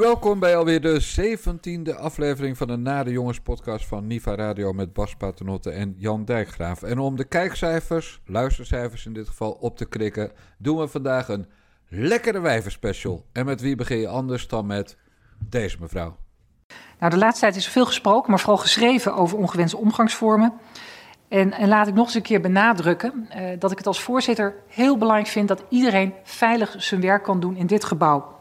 Welkom bij alweer de zeventiende aflevering van de Nade Jongens podcast van Niva Radio met Bas Paternotte en Jan Dijkgraaf. En om de kijkcijfers, luistercijfers in dit geval, op te krikken, doen we vandaag een lekkere wijverspecial. En met wie begin je anders dan met deze mevrouw? Nou, de laatste tijd is veel gesproken, maar vooral geschreven over ongewenste omgangsvormen. En, en laat ik nog eens een keer benadrukken uh, dat ik het als voorzitter heel belangrijk vind dat iedereen veilig zijn werk kan doen in dit gebouw.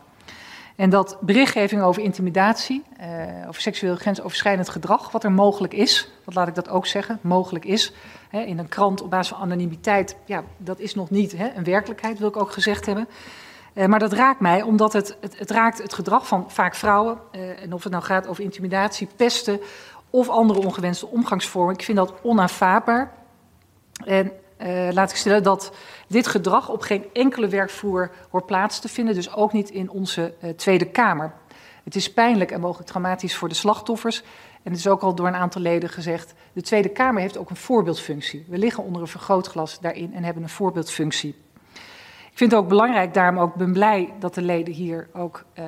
En dat berichtgeving over intimidatie, uh, over seksueel grensoverschrijdend gedrag, wat er mogelijk is, wat laat ik dat ook zeggen, mogelijk is, hè, in een krant op basis van anonimiteit, ja, dat is nog niet hè, een werkelijkheid, wil ik ook gezegd hebben. Uh, maar dat raakt mij omdat het, het, raakt het gedrag van vaak vrouwen, uh, en of het nou gaat over intimidatie, pesten of andere ongewenste omgangsvormen. Ik vind dat onaanvaardbaar. En uh, laat ik stellen dat dit gedrag op geen enkele werkvloer hoort plaats te vinden, dus ook niet in onze uh, Tweede Kamer. Het is pijnlijk en mogelijk traumatisch voor de slachtoffers. En het is ook al door een aantal leden gezegd: de Tweede Kamer heeft ook een voorbeeldfunctie. We liggen onder een vergrootglas daarin en hebben een voorbeeldfunctie. Ik vind het ook belangrijk, daarom ook ben blij dat de leden hier ook uh,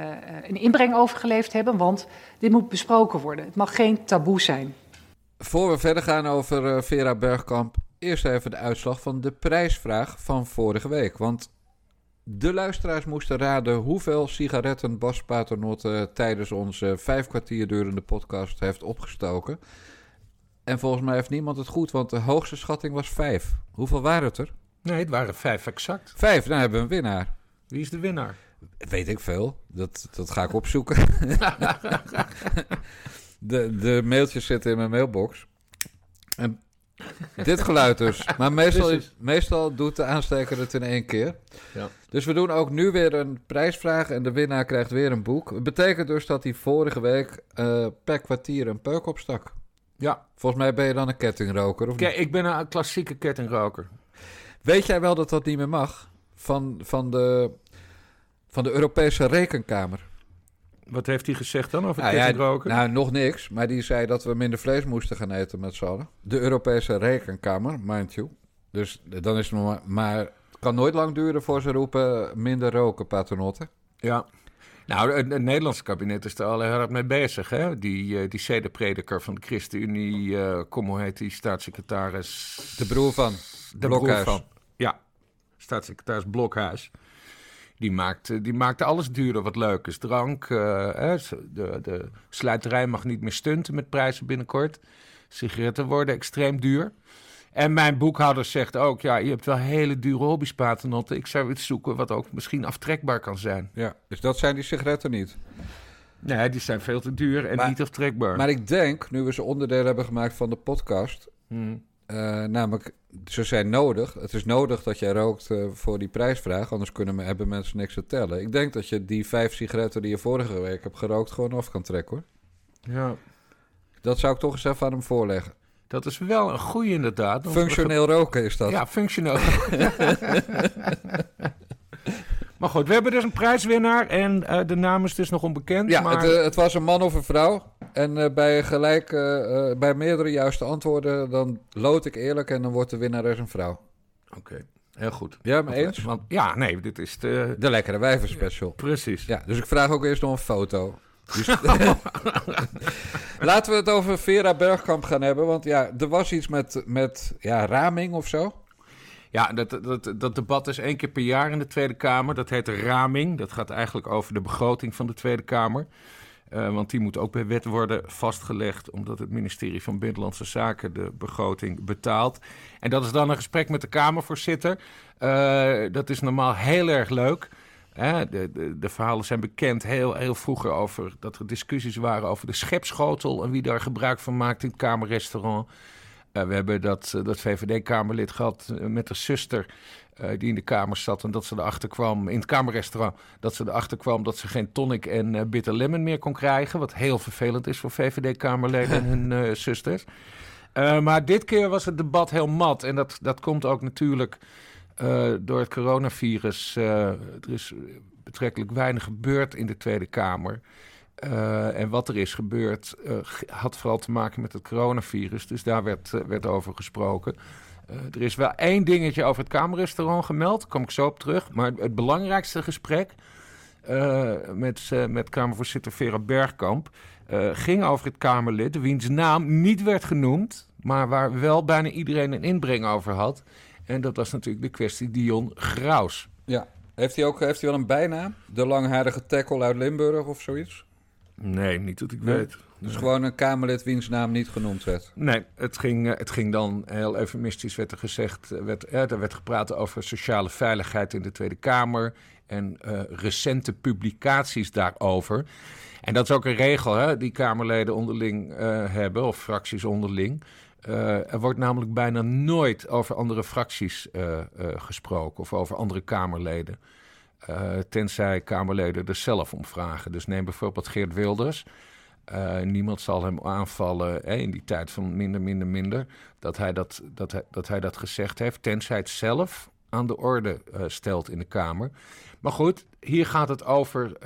een inbreng over geleefd hebben, want dit moet besproken worden. Het mag geen taboe zijn. Voor we verder gaan over Vera Bergkamp, eerst even de uitslag van de prijsvraag van vorige week. Want de luisteraars moesten raden hoeveel sigaretten Bas Paternotte tijdens onze vijf kwartier durende podcast heeft opgestoken. En volgens mij heeft niemand het goed, want de hoogste schatting was vijf. Hoeveel waren het er? Nee, het waren vijf exact. Vijf, dan hebben we een winnaar. Wie is de winnaar? Weet ik veel. Dat, dat ga ik opzoeken. de, de mailtjes zitten in mijn mailbox. En dit geluid dus. Maar meestal, meestal doet de aansteker het in één keer. Ja. Dus we doen ook nu weer een prijsvraag en de winnaar krijgt weer een boek. Het betekent dus dat hij vorige week uh, per kwartier een peuk opstak. Ja. Volgens mij ben je dan een kettingroker, of Kijk, ik ben een klassieke kettingroker. Weet jij wel dat dat niet meer mag? Van, van, de, van de Europese Rekenkamer. Wat heeft hij gezegd dan over nou, kettingroken? Ja, nou, nog niks. Maar die zei dat we minder vlees moesten gaan eten met z'n allen. De Europese Rekenkamer, mind you. Dus dan is het nog maar... Maar het kan nooit lang duren voor ze roepen minder roken, paternotten. Ja. Nou, het, het, Nederlandse kabinet is er al heel hard mee bezig. Hè? Die, uh, die zedenprediker van de ChristenUnie, uh, kom hoe heet die staatssecretaris? De broer van de Blokhuis. Broer van, ja, staatssecretaris Blokhuis. Die maakte, die maakte alles duurder wat leuk is. Drank, uh, de, de sluiterij mag niet meer stunten met prijzen binnenkort. Sigaretten worden extreem duur. En mijn boekhouder zegt ook, ja, je hebt wel hele dure hobby's, paternotten. Ik zou iets zoeken wat ook misschien aftrekbaar kan zijn. Ja, dus dat zijn die sigaretten niet? Nee, die zijn veel te duur en maar, niet aftrekbaar. Maar ik denk, nu we ze onderdeel hebben gemaakt van de podcast... Hmm. Uh, namelijk, ze zijn nodig. Het is nodig dat jij rookt uh, voor die prijsvraag, anders kunnen, hebben mensen niks te tellen. Ik denk dat je die vijf sigaretten die je vorige week hebt gerookt gewoon af kan trekken hoor. Ja. Dat zou ik toch eens even aan hem voorleggen. Dat is wel een goeie inderdaad. Functioneel roken is dat. Ja, functioneel Maar goed, we hebben dus een prijswinnaar en uh, de naam is dus nog onbekend. Ja, maar... het, uh, het, was een man of een vrouw. En uh, bij gelijk, bij meerdere juiste antwoorden, dan lood ik eerlijk en dan wordt de winnares een vrouw. Oké, okay. heel goed. Ja, me eens? Want, ja, nee, dit is de... De lekkere wijverspecial. Ja, precies. Ja, dus ik vraag ook eerst nog een foto. Dus... Laten we het over Vera Bergkamp gaan hebben, want ja, er was iets met, met ja, raming of zo. Ja, dat, dat, dat debat is één keer per jaar in de Tweede Kamer. Dat heet de raming. Dat gaat eigenlijk over de begroting van de Tweede Kamer. Uh, want die moet ook bij wet worden vastgelegd, omdat het ministerie van Binnenlandse Zaken de begroting betaalt. En dat is dan een gesprek met de Kamervoorzitter. Uh, dat is normaal heel erg leuk. De, de, de, verhalen zijn bekend heel, heel vroeger over dat er discussies waren over de schepschotel en wie daar gebruik van maakt in het Kamerrestaurant. We hebben dat, dat VVD-Kamerlid gehad met haar zuster. Uh, die in de kamer zat en dat ze erachter kwam, in het kamerrestaurant, dat ze erachter kwam dat ze geen tonic en bitter lemon meer kon krijgen. Wat heel vervelend is voor VVD-Kamerleden en hun zusters. maar dit keer was het debat heel mat. En dat, dat komt ook natuurlijk door het coronavirus. er is betrekkelijk weinig gebeurd in de Tweede Kamer. Uh, en wat er is gebeurd uh, had vooral te maken met het coronavirus. Dus daar werd, uh, werd over gesproken. er is wel één dingetje over het Kamerrestaurant gemeld. Kom ik zo op terug. Maar het belangrijkste gesprek met, met Kamervoorzitter Vera Bergkamp. Ging over het Kamerlid, wiens naam niet werd genoemd, maar waar wel bijna iedereen een inbreng over had. En dat was natuurlijk de kwestie Dion Graus. Ja, heeft hij ook heeft hij wel een bijnaam? De langharige tackle uit Limburg of zoiets? Nee, niet dat ik weet. Dus gewoon een Kamerlid wiens naam niet genoemd werd? Nee, het ging, het ging dan heel eufemistisch, werd er gezegd. Werd, er werd gepraat over sociale veiligheid in de Tweede Kamer en uh, recente publicaties daarover. En dat is ook een regel hè, die Kamerleden onderling uh, hebben, of fracties onderling. Uh, er wordt namelijk bijna nooit over andere fracties gesproken of over andere Kamerleden. Tenzij Kamerleden er zelf om vragen. Dus neem bijvoorbeeld Geert Wilders. niemand zal hem aanvallen in die tijd van minder, minder, minder. Dat hij dat, dat, hij, dat gezegd heeft. Tenzij het zelf aan de orde stelt in de Kamer. Maar goed, hier gaat het over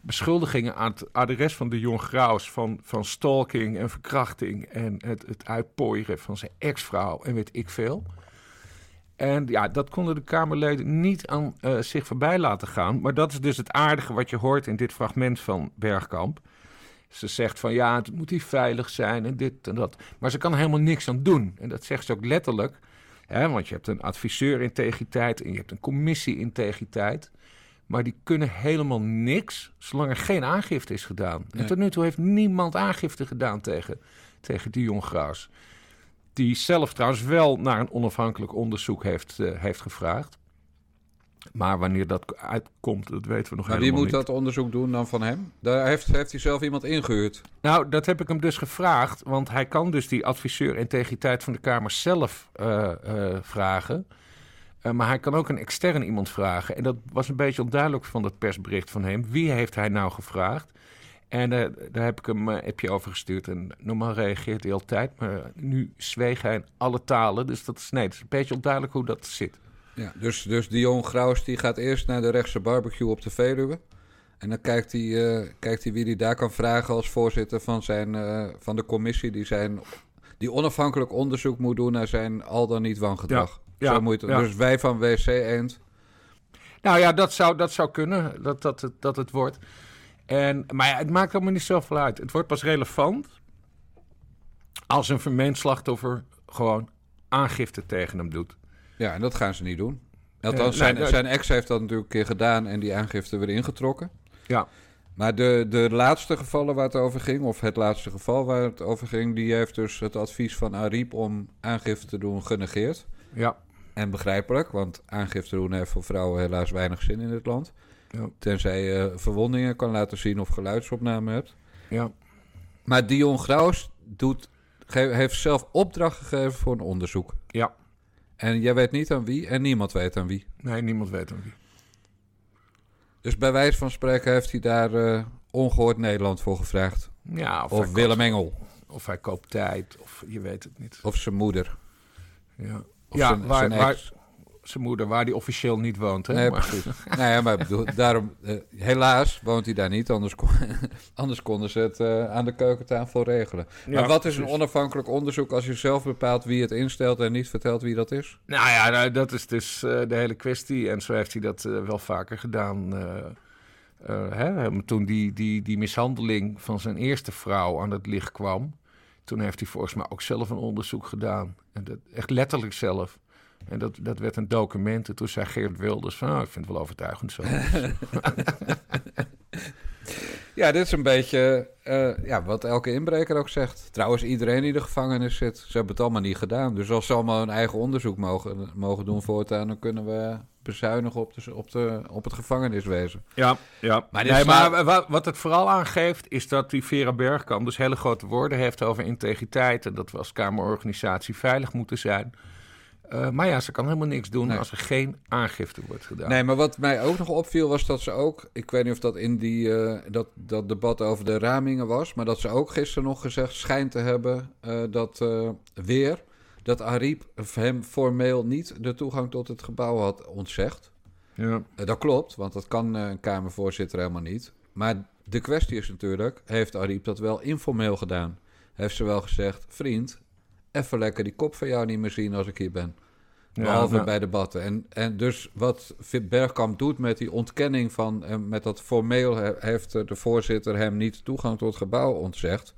beschuldigingen aan het adres van de Jong Graus van, van stalking en verkrachting en het, het van zijn ex-vrouw en weet ik veel. En ja, dat konden de Kamerleden niet aan uh, zich voorbij laten gaan. Maar dat is dus het aardige wat je hoort in dit fragment van Bergkamp. Ze zegt van ja, het moet hier veilig zijn en dit en dat. Maar ze kan er helemaal niks aan doen. En dat zegt ze ook letterlijk. Hè, want je hebt een adviseur integriteit en je hebt een commissie integriteit. Maar die kunnen helemaal niks zolang er geen aangifte is gedaan. En tot nu toe heeft niemand aangifte gedaan tegen, tegen Dion Graus. Die zelf trouwens wel naar een onafhankelijk onderzoek heeft, uh, heeft gevraagd. Maar wanneer dat uitkomt, dat weten we nog maar helemaal niet. wie moet dat onderzoek doen dan van hem? Daar heeft, heeft hij zelf iemand ingehuurd? Nou, dat heb ik hem dus gevraagd. Want hij kan dus die adviseur integriteit van de Kamer zelf uh, uh, vragen. Uh, maar hij kan ook een extern iemand vragen. En dat was een beetje onduidelijk van dat persbericht van hem. Wie heeft hij nou gevraagd? En uh, daar heb ik hem een appje over gestuurd. En normaal reageert hij altijd, maar nu zweeg hij in alle talen. Dus dat is, nee, het is een beetje onduidelijk hoe dat zit. Ja, dus, dus Dion Graus die gaat eerst naar de rechtse barbecue op de Veluwe. En dan kijkt hij, uh, kijkt hij wie hij daar kan vragen als voorzitter van, zijn, van de commissie... Die, zijn, die onafhankelijk onderzoek moet doen naar zijn al dan niet wangedrag. Ja. Zo moet het, ja. Dus wij van WC Eend. Nou ja, dat zou, dat zou kunnen, dat, dat, dat, dat het wordt. En, maar ja, het maakt allemaal niet zoveel uit. Het wordt pas relevant als een vermeend slachtoffer gewoon aangifte tegen hem doet. Ja, en dat gaan ze niet doen. Althans, Eh, zijn, nee, zijn ex heeft dat natuurlijk een keer gedaan en die aangifte weer ingetrokken. Ja. Maar de, de laatste gevallen waar het over ging, of het laatste geval waar het over ging, die heeft dus het advies van Ariep om aangifte te doen genegeerd. Ja. En begrijpelijk, want aangifte doen heeft voor vrouwen helaas weinig zin in dit land. Ja. Tenzij je verwondingen kan laten zien of geluidsopname hebt. Ja. Maar Dion Graus doet, heeft zelf opdracht gegeven voor een onderzoek. Ja. En jij weet niet aan wie en niemand weet aan wie. Nee, niemand weet aan wie. Dus bij wijze van spreken heeft hij daar eh, ongehoord Nederland voor gevraagd. Ja, of, Willem koopt- Engel. Of hij koopt tijd, of je weet het niet. Of zijn moeder. Ja, Of ja zijn, waar, zijn waar. Zijn moeder, waar die officieel niet woont. Hè? Nee, Maar- precies. nou ja, maar bedoel, daarom, eh, helaas woont hij daar niet. Anders, kon, anders konden ze het eh, aan de keukentafel regelen. Ja, maar wat is een onafhankelijk onderzoek als je zelf bepaalt wie het instelt en niet vertelt wie dat is? Nou ja, nou, dat is dus eh, de hele kwestie. En zo heeft hij dat wel vaker gedaan. hè? Toen die, die, die mishandeling van zijn eerste vrouw aan het licht kwam... toen heeft hij volgens mij ook zelf een onderzoek gedaan. En dat, echt letterlijk zelf. En dat, dat werd een document. En toen zei Geert Wilders van... "Nou, ik vind het wel overtuigend zo. Ja, dit is een beetje eh, ja, wat elke inbreker ook zegt. Trouwens, iedereen die in de gevangenis zit, ze hebben het allemaal niet gedaan. Dus als ze allemaal hun eigen onderzoek mogen, mogen doen voortaan, dan kunnen we bezuinigen op, de, op, de, op het gevangeniswezen. Ja, ja. Maar nee, maar wa- wat het vooral aangeeft, is dat die Vera Bergkamp dus hele grote woorden heeft over integriteit. En dat we als Kamerorganisatie veilig moeten zijn. Eh, maar ja, ze kan helemaal niks doen Nee. als er geen aangifte wordt gedaan. Nee, maar wat mij ook nog opviel was dat ze ook... Ik weet niet of dat in die, eh, dat, dat debat over de ramingen was... maar dat ze ook gisteren nog gezegd schijnt te hebben eh, dat weer... dat Ariep hem formeel niet de toegang tot het gebouw had ontzegd. Ja. Dat klopt, want dat kan een Kamervoorzitter helemaal niet. Maar de kwestie is natuurlijk, heeft Ariep dat wel informeel gedaan? Heeft ze wel gezegd, vriend, even lekker die kop van jou niet meer zien als ik hier ben. Behalve bij debatten. En, en dus wat Bergkamp doet met die ontkenning van... eh, met dat formeel he- heeft de voorzitter hem niet toegang tot het gebouw ontzegd...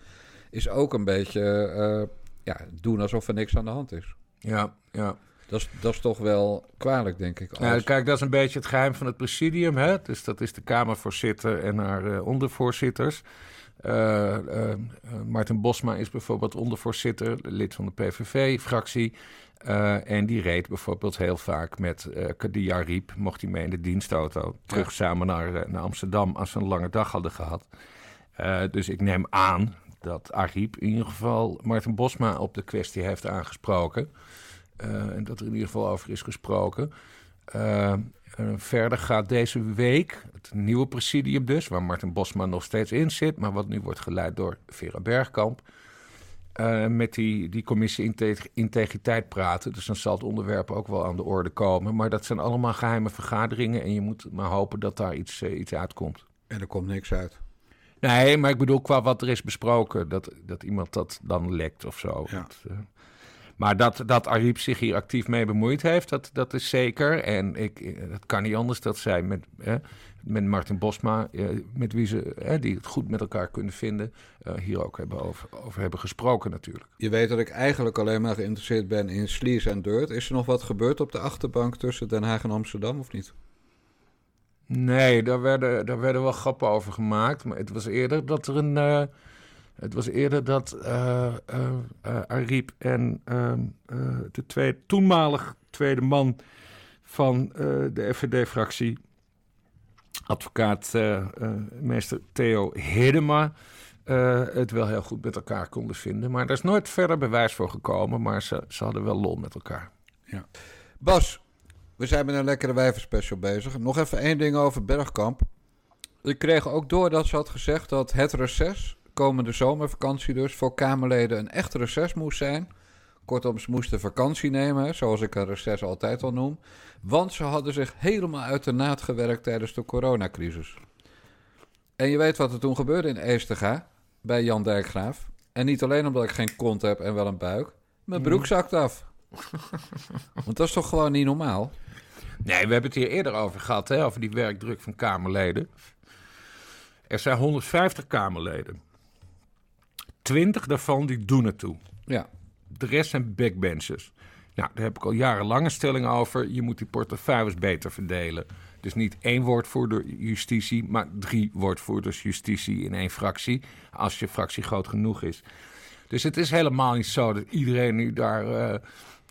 is ook een beetje eh, ja, doen alsof er niks aan de hand is. Ja, ja. Dat is, dat is toch wel kwalijk, denk ik. Kijk, dat is een beetje het geheim van het presidium. Hè? Dus dat is de Kamervoorzitter en haar eh, ondervoorzitters. Eh, eh, eh, Martin Bosma is bijvoorbeeld ondervoorzitter, lid van de PVV-fractie. En die reed bijvoorbeeld heel vaak met eh Kadia Riep, mocht hij mee in de dienstauto, terug samen naar, naar Amsterdam als ze een lange dag hadden gehad. Eh, dus ik neem aan dat Ariep in ieder geval Martin Bosma op de kwestie heeft aangesproken. En dat er in ieder geval over is gesproken. Eh, verder gaat deze week het nieuwe presidium dus, waar Martin Bosma nog steeds in zit, maar wat nu wordt geleid door Vera Bergkamp. eh, met die, die commissie integ- integriteit praten. Dus dan zal het onderwerp ook wel aan de orde komen. Maar dat zijn allemaal geheime vergaderingen. En je moet maar hopen dat daar iets, eh, iets uitkomt. En er komt niks uit. Nee, maar ik bedoel qua wat er is besproken. Dat, dat iemand dat dan lekt of zo. Ja. Dat, maar dat, dat Ariep zich hier actief mee bemoeid heeft, dat, dat is zeker. En ik, eh, dat kan niet anders dat zij met, eh, met Martin Bosma, eh, met wie ze eh, die het goed met elkaar kunnen vinden, eh, hier ook hebben over, over hebben gesproken natuurlijk. Je weet dat ik eigenlijk alleen maar geïnteresseerd ben in Slees en Dirt. Is er nog wat gebeurd op de achterbank tussen Den Haag en Amsterdam of niet? Nee, daar werden, daar werden wel grappen over gemaakt. Maar het was eerder dat er een. eh, het was eerder dat eh eh, eh, Ariep en ehm, eh, de tweede, toenmalig tweede man van eh, de FVD-fractie, advocaat eh, eh, meester Theo Hiddema, eh, het wel heel goed met elkaar konden vinden. Maar er is nooit verder bewijs voor gekomen, maar ze, ze hadden wel lol met elkaar. Bas, we zijn met een lekkere wijverspecial bezig. Nog even één ding over Bergkamp. Ik kreeg ook door dat ze had gezegd dat het reces, komende zomervakantie dus, voor Kamerleden een echt reces moest zijn. Kortom, ze moesten vakantie nemen, zoals ik een reces altijd al noem. Want ze hadden zich helemaal uit de naad gewerkt tijdens de coronacrisis. En je weet wat er toen gebeurde in Eestega, bij Jan Dijkgraaf. En niet alleen omdat ik geen kont heb en wel een buik. Mijn broek zakt af. Want dat is toch gewoon niet normaal? Nee, we hebben het hier eerder over gehad, hè, over die werkdruk van Kamerleden. Er zijn 150 Kamerleden. 20 daarvan die doen het toe. Ja, De rest zijn backbenchers. Nou, daar heb ik al jarenlang een stelling over. Je moet die portefeuilles beter verdelen. Dus niet één woordvoerder justitie, maar drie woordvoerders justitie in één fractie. Als je fractie groot genoeg is. Dus het is helemaal niet zo dat iedereen nu daar eh,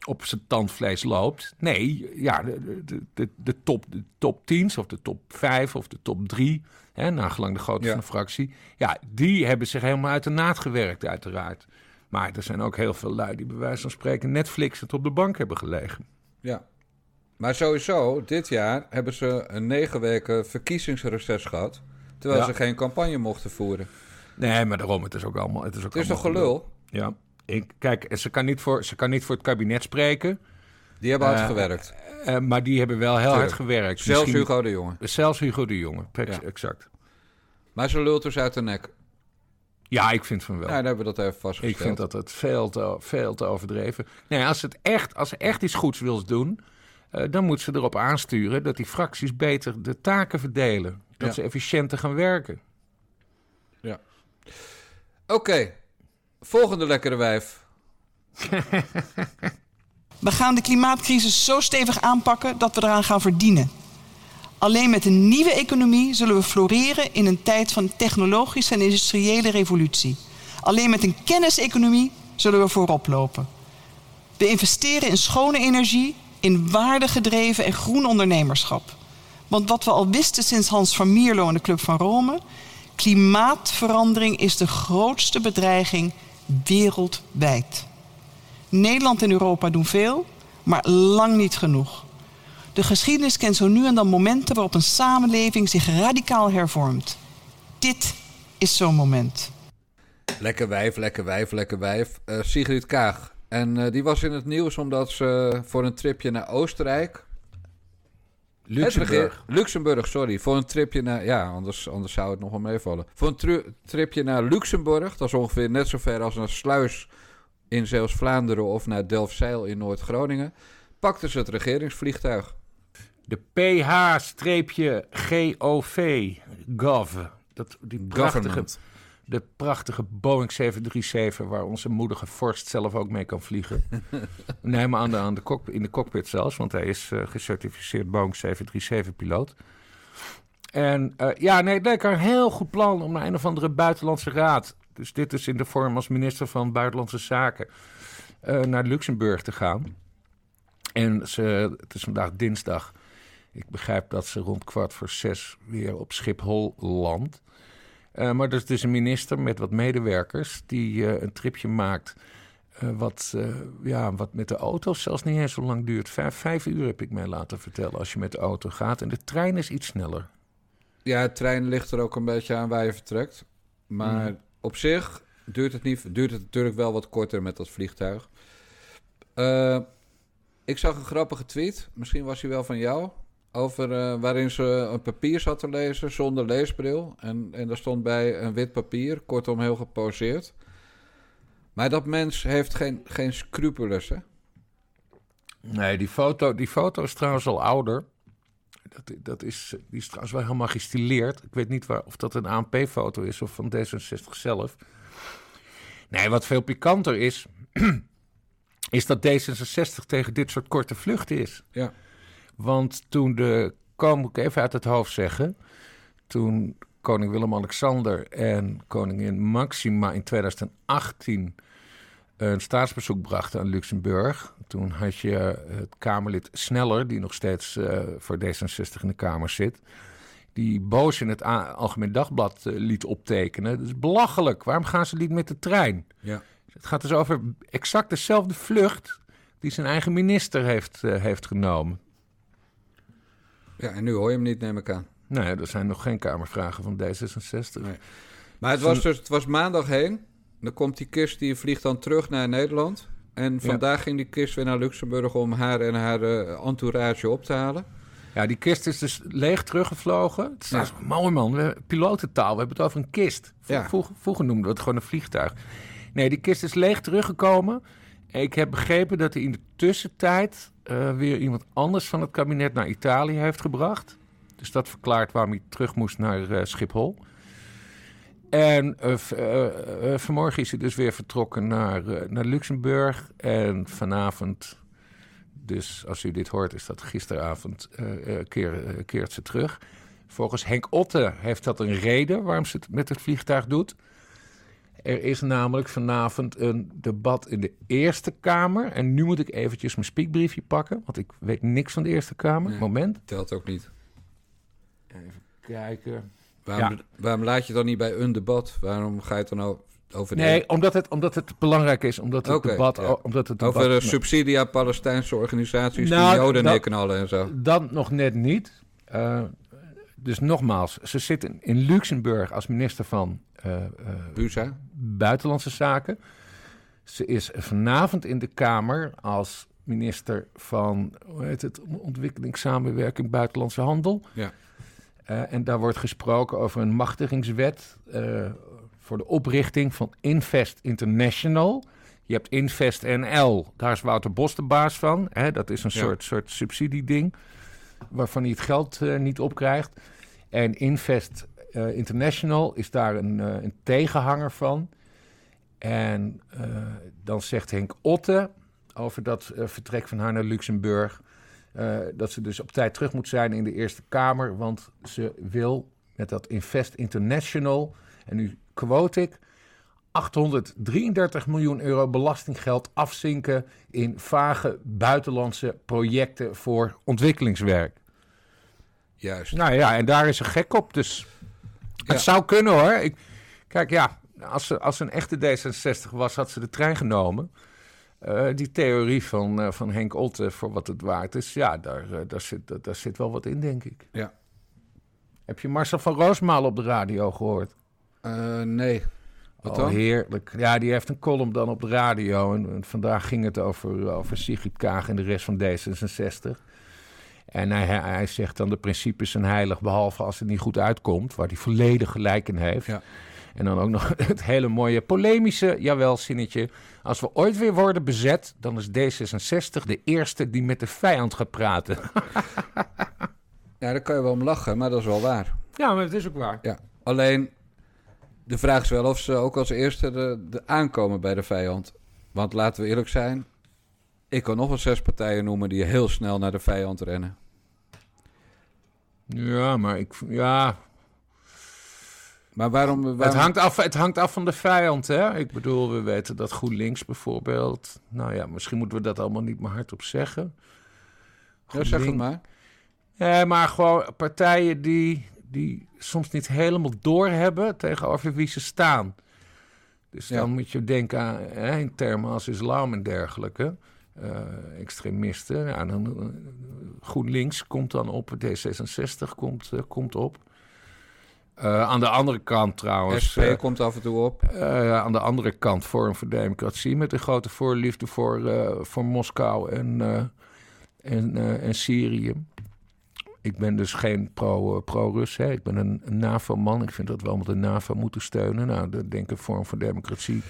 op zijn tandvlees loopt. Nee, ja, de, de, de, de top, de top 10 of de top 5 of de top 3, hè, nagelang de grootte Ja. van de fractie. Ja, die hebben zich helemaal uit de naad gewerkt, uiteraard. Maar er zijn ook heel veel lui die bij wijze van spreken Netflix het op de bank hebben gelegen. ja. Maar sowieso, dit jaar hebben ze een negen weken verkiezingsreces gehad. Terwijl Ja. ze geen campagne mochten voeren. Nee, maar daarom, het is ook allemaal... Het is, ook Het is toch allemaal gelul? Ja. Ik, kijk, ze kan, niet voor, ze kan niet voor het kabinet spreken, Die hebben hard Eh, gewerkt. eh, maar die hebben wel heel hard gewerkt. Zelfs Misschien- Hugo de Jonge. Zelfs Hugo de Jonge, Ja. exact. Maar ze lult dus uit de nek. Ja, ik vind van wel. Ja, dan hebben we dat even vastgesteld. ik vind dat het veel te, veel te overdreven. Nee, als, het echt, als ze echt iets goeds wil doen, eh, dan moet ze erop aansturen dat die fracties beter de taken verdelen. Dat Ja. ze efficiënter gaan werken. Oké, volgende lekkere wijf. We gaan de klimaatcrisis zo stevig aanpakken dat we eraan gaan verdienen. Alleen met een nieuwe economie zullen we floreren in een tijd van technologische en industriële revolutie. Alleen met een kenniseconomie zullen we voorop lopen. We investeren in schone energie, in waardegedreven en groen ondernemerschap. Want wat we al wisten sinds Hans van Mierlo en de Club van Rome, klimaatverandering is de grootste bedreiging wereldwijd. Nederland en Europa doen veel, maar lang niet genoeg. De geschiedenis kent zo nu en dan momenten waarop een samenleving zich radicaal hervormt. Dit is zo'n moment. Lekker wijf, lekker wijf, lekker wijf. Eh, Sigrid Kaag. En eh, die was in het nieuws omdat ze voor een tripje naar Oostenrijk... Luxemburg. Luxemburg, sorry. Voor een tripje naar... Ja, anders, anders zou het nog wel meevallen. Voor een tripje naar Luxemburg. Dat is ongeveer net zo ver als naar Sluis in Zeeuws-Vlaanderen... of naar Delfzijl in Noord-Groningen. pakten ze het regeringsvliegtuig. De PH-GOV, GOV. Dat, die prachtige, Government. De prachtige Boeing 737 waar onze moedige vorst zelf ook mee kan vliegen. nee, maar aan de, aan de in de cockpit zelfs, want hij is eh, gecertificeerd Boeing 737-piloot. En eh, ja, nee, haar een heel goed plan om naar een of andere buitenlandse raad... dus dit is in de vorm als minister van Buitenlandse Zaken... eh, naar Luxemburg te gaan. En ze, het is vandaag dinsdag. Ik begrijp dat ze rond kwart voor zes weer op Schiphol landt. Eh, maar er is dus een minister met wat medewerkers die eh, een tripje maakt. eh, wat, ja, wat met de auto zelfs niet eens zo lang duurt. Vijf, vijf uur heb ik mij laten vertellen als je met de auto gaat. En de trein is iets sneller. Ja, het trein ligt er ook een beetje aan waar je vertrekt. Maar op zich duurt het, niet, duurt het natuurlijk wel wat korter met dat vliegtuig. Ik zag een grappige tweet, misschien was hij wel van jou, over eh, waarin ze een papier zat te lezen zonder leesbril. En, en daar stond bij een wit papier, kortom heel geposeerd. Maar dat mens heeft geen, geen scrupules, hè? Nee, die foto, die foto is trouwens al ouder. Dat, dat is, die is trouwens wel helemaal gestileerd. Ik weet niet waar, of dat een ANP-foto is of van D66 zelf. Nee, wat veel pikanter is, is dat D66 tegen dit soort korte vluchten is. Ja. Want toen de, kom ik even uit het hoofd zeggen, toen koning Willem-Alexander en koningin Maxima in 2018 een staatsbezoek brachten aan Luxemburg. Toen had je het Kamerlid Sneller, die nog steeds eh, voor D66 in de Kamer zit, die boos in het A- Algemeen Dagblad eh, liet optekenen. Dat is belachelijk. Waarom gaan ze niet met de trein? Ja. Het gaat dus over exact dezelfde vlucht die zijn eigen minister heeft, eh, heeft genomen. Ja, en nu hoor je hem niet, neem ik aan. Nee, er zijn nog geen Kamervragen van D66. Nee. Maar het was dus het was maandag heen. Dan komt die kist, die vliegt dan terug naar Nederland. En vandaag ging die kist weer naar Luxemburg om haar en haar eh, entourage op te halen. Ja, die kist is dus leeg teruggevlogen. Het is mooi man, we, pilotentaal, we hebben het over een kist. V- Ja. Vroeger, vroeger noemden we het gewoon een vliegtuig. Nee, die kist is leeg teruggekomen. Ik heb begrepen dat hij in de tussentijd eh, weer iemand anders van het kabinet naar Italië heeft gebracht. Dus dat verklaart waarom hij terug moest naar eh, Schiphol. En eh, vanmorgen is hij dus weer vertrokken naar, naar Luxemburg. En vanavond, dus als u dit hoort, is dat gisteravond, keer, keert ze terug. Volgens Henk Otte heeft dat een reden waarom ze het met het vliegtuig doet. Er is namelijk vanavond een debat in de Eerste Kamer. En nu moet ik eventjes mijn spiekbriefje pakken, want ik weet niks van de Eerste Kamer. Nee. Moment. Telt ook niet. Even kijken. Waarom, Ja. waarom laat je dan niet bij een debat? Waarom ga je het dan over de, Nee, omdat het, omdat het belangrijk is. Omdat het debat... ja. Omdat het debat over de subsidie aan Palestijnse organisaties Nou, die Joden neerknallen en zo? Dan nog net niet. Eh, dus nogmaals, ze zitten in Luxemburg als minister van Buza? Buitenlandse Zaken. Ze is vanavond in de Kamer als minister van hoe heet het, ontwikkelingssamenwerking, buitenlandse handel. Ja. Eh, en daar wordt gesproken over een machtigingswet voor de oprichting van Invest International. Je hebt Invest NL, daar is Wouter Bos de baas van. Hè? Dat is een Ja. soort, soort subsidieding waarvan hij het geld niet opkrijgt. En Invest eh, International is daar een, eh, een tegenhanger van. En eh, dan zegt Henk Otte over dat vertrek van haar naar Luxemburg... dat ze dus op tijd terug moet zijn in de Eerste Kamer... want ze wil met dat Invest International, en nu quote ik... 833 miljoen euro belastinggeld afzinken in vage buitenlandse projecten voor ontwikkelingswerk. Juist. Nou ja, en daar is ze gek op. Dus. Het zou kunnen hoor. Ik, kijk, ja, als ze, als ze een echte D66 was, had ze de trein genomen. Eh, die theorie van, eh, van Henk Otte, voor wat het waard is, ja, daar, eh, daar, zit, daar, daar zit wel wat in, denk ik. Ja. Heb je Marcel van Roosmalen op de radio gehoord? Eh, nee. Wat oh, dan? heerlijk. Ja, die heeft een column dan op de radio. En, en vandaag ging het over, over Sigrid Kaag en de rest van D66. En hij, zegt dan de principes zijn heilig, behalve als het niet goed uitkomt, waar hij volledig gelijk in heeft. Ja. En dan ook nog het hele mooie polemische, jawel, zinnetje. Als we ooit weer worden bezet, dan is D66 de eerste die met de vijand gaat praten. Ja, daar kan je wel om lachen, maar dat is wel waar. ja, maar het is ook waar. Ja. Alleen, de vraag is wel of ze ook als eerste de, de aankomen bij de vijand. Want laten we eerlijk zijn, ik kan nog wel zes partijen noemen die heel snel naar de vijand rennen. Ja, maar ik, ja, Maar waarom... waarom Het, hangt af, het hangt af van de vijand, hè? Ik bedoel, we weten dat GroenLinks bijvoorbeeld... Nou ja, misschien moeten we dat allemaal niet maar hardop zeggen. Ja, zeg het maar. Ja, maar gewoon partijen die, die soms niet helemaal doorhebben tegenover wie ze staan. Dus Ja. dan moet je denken aan hè, in termen als islam en dergelijke. Eh, extremisten. Ja, dan, eh, GroenLinks komt dan op, D66 komt, eh, komt op. Aan de andere kant trouwens. SP komt af en toe op. aan de andere kant Forum voor Democratie met een grote voorliefde voor, voor Moskou en, en, en Syrië. Ik ben dus geen pro, pro-Rus. hè. ik ben een, een NAVO-man. Ik vind dat we allemaal de NAVO moeten steunen. Nou, daar denken Forum voor Democratie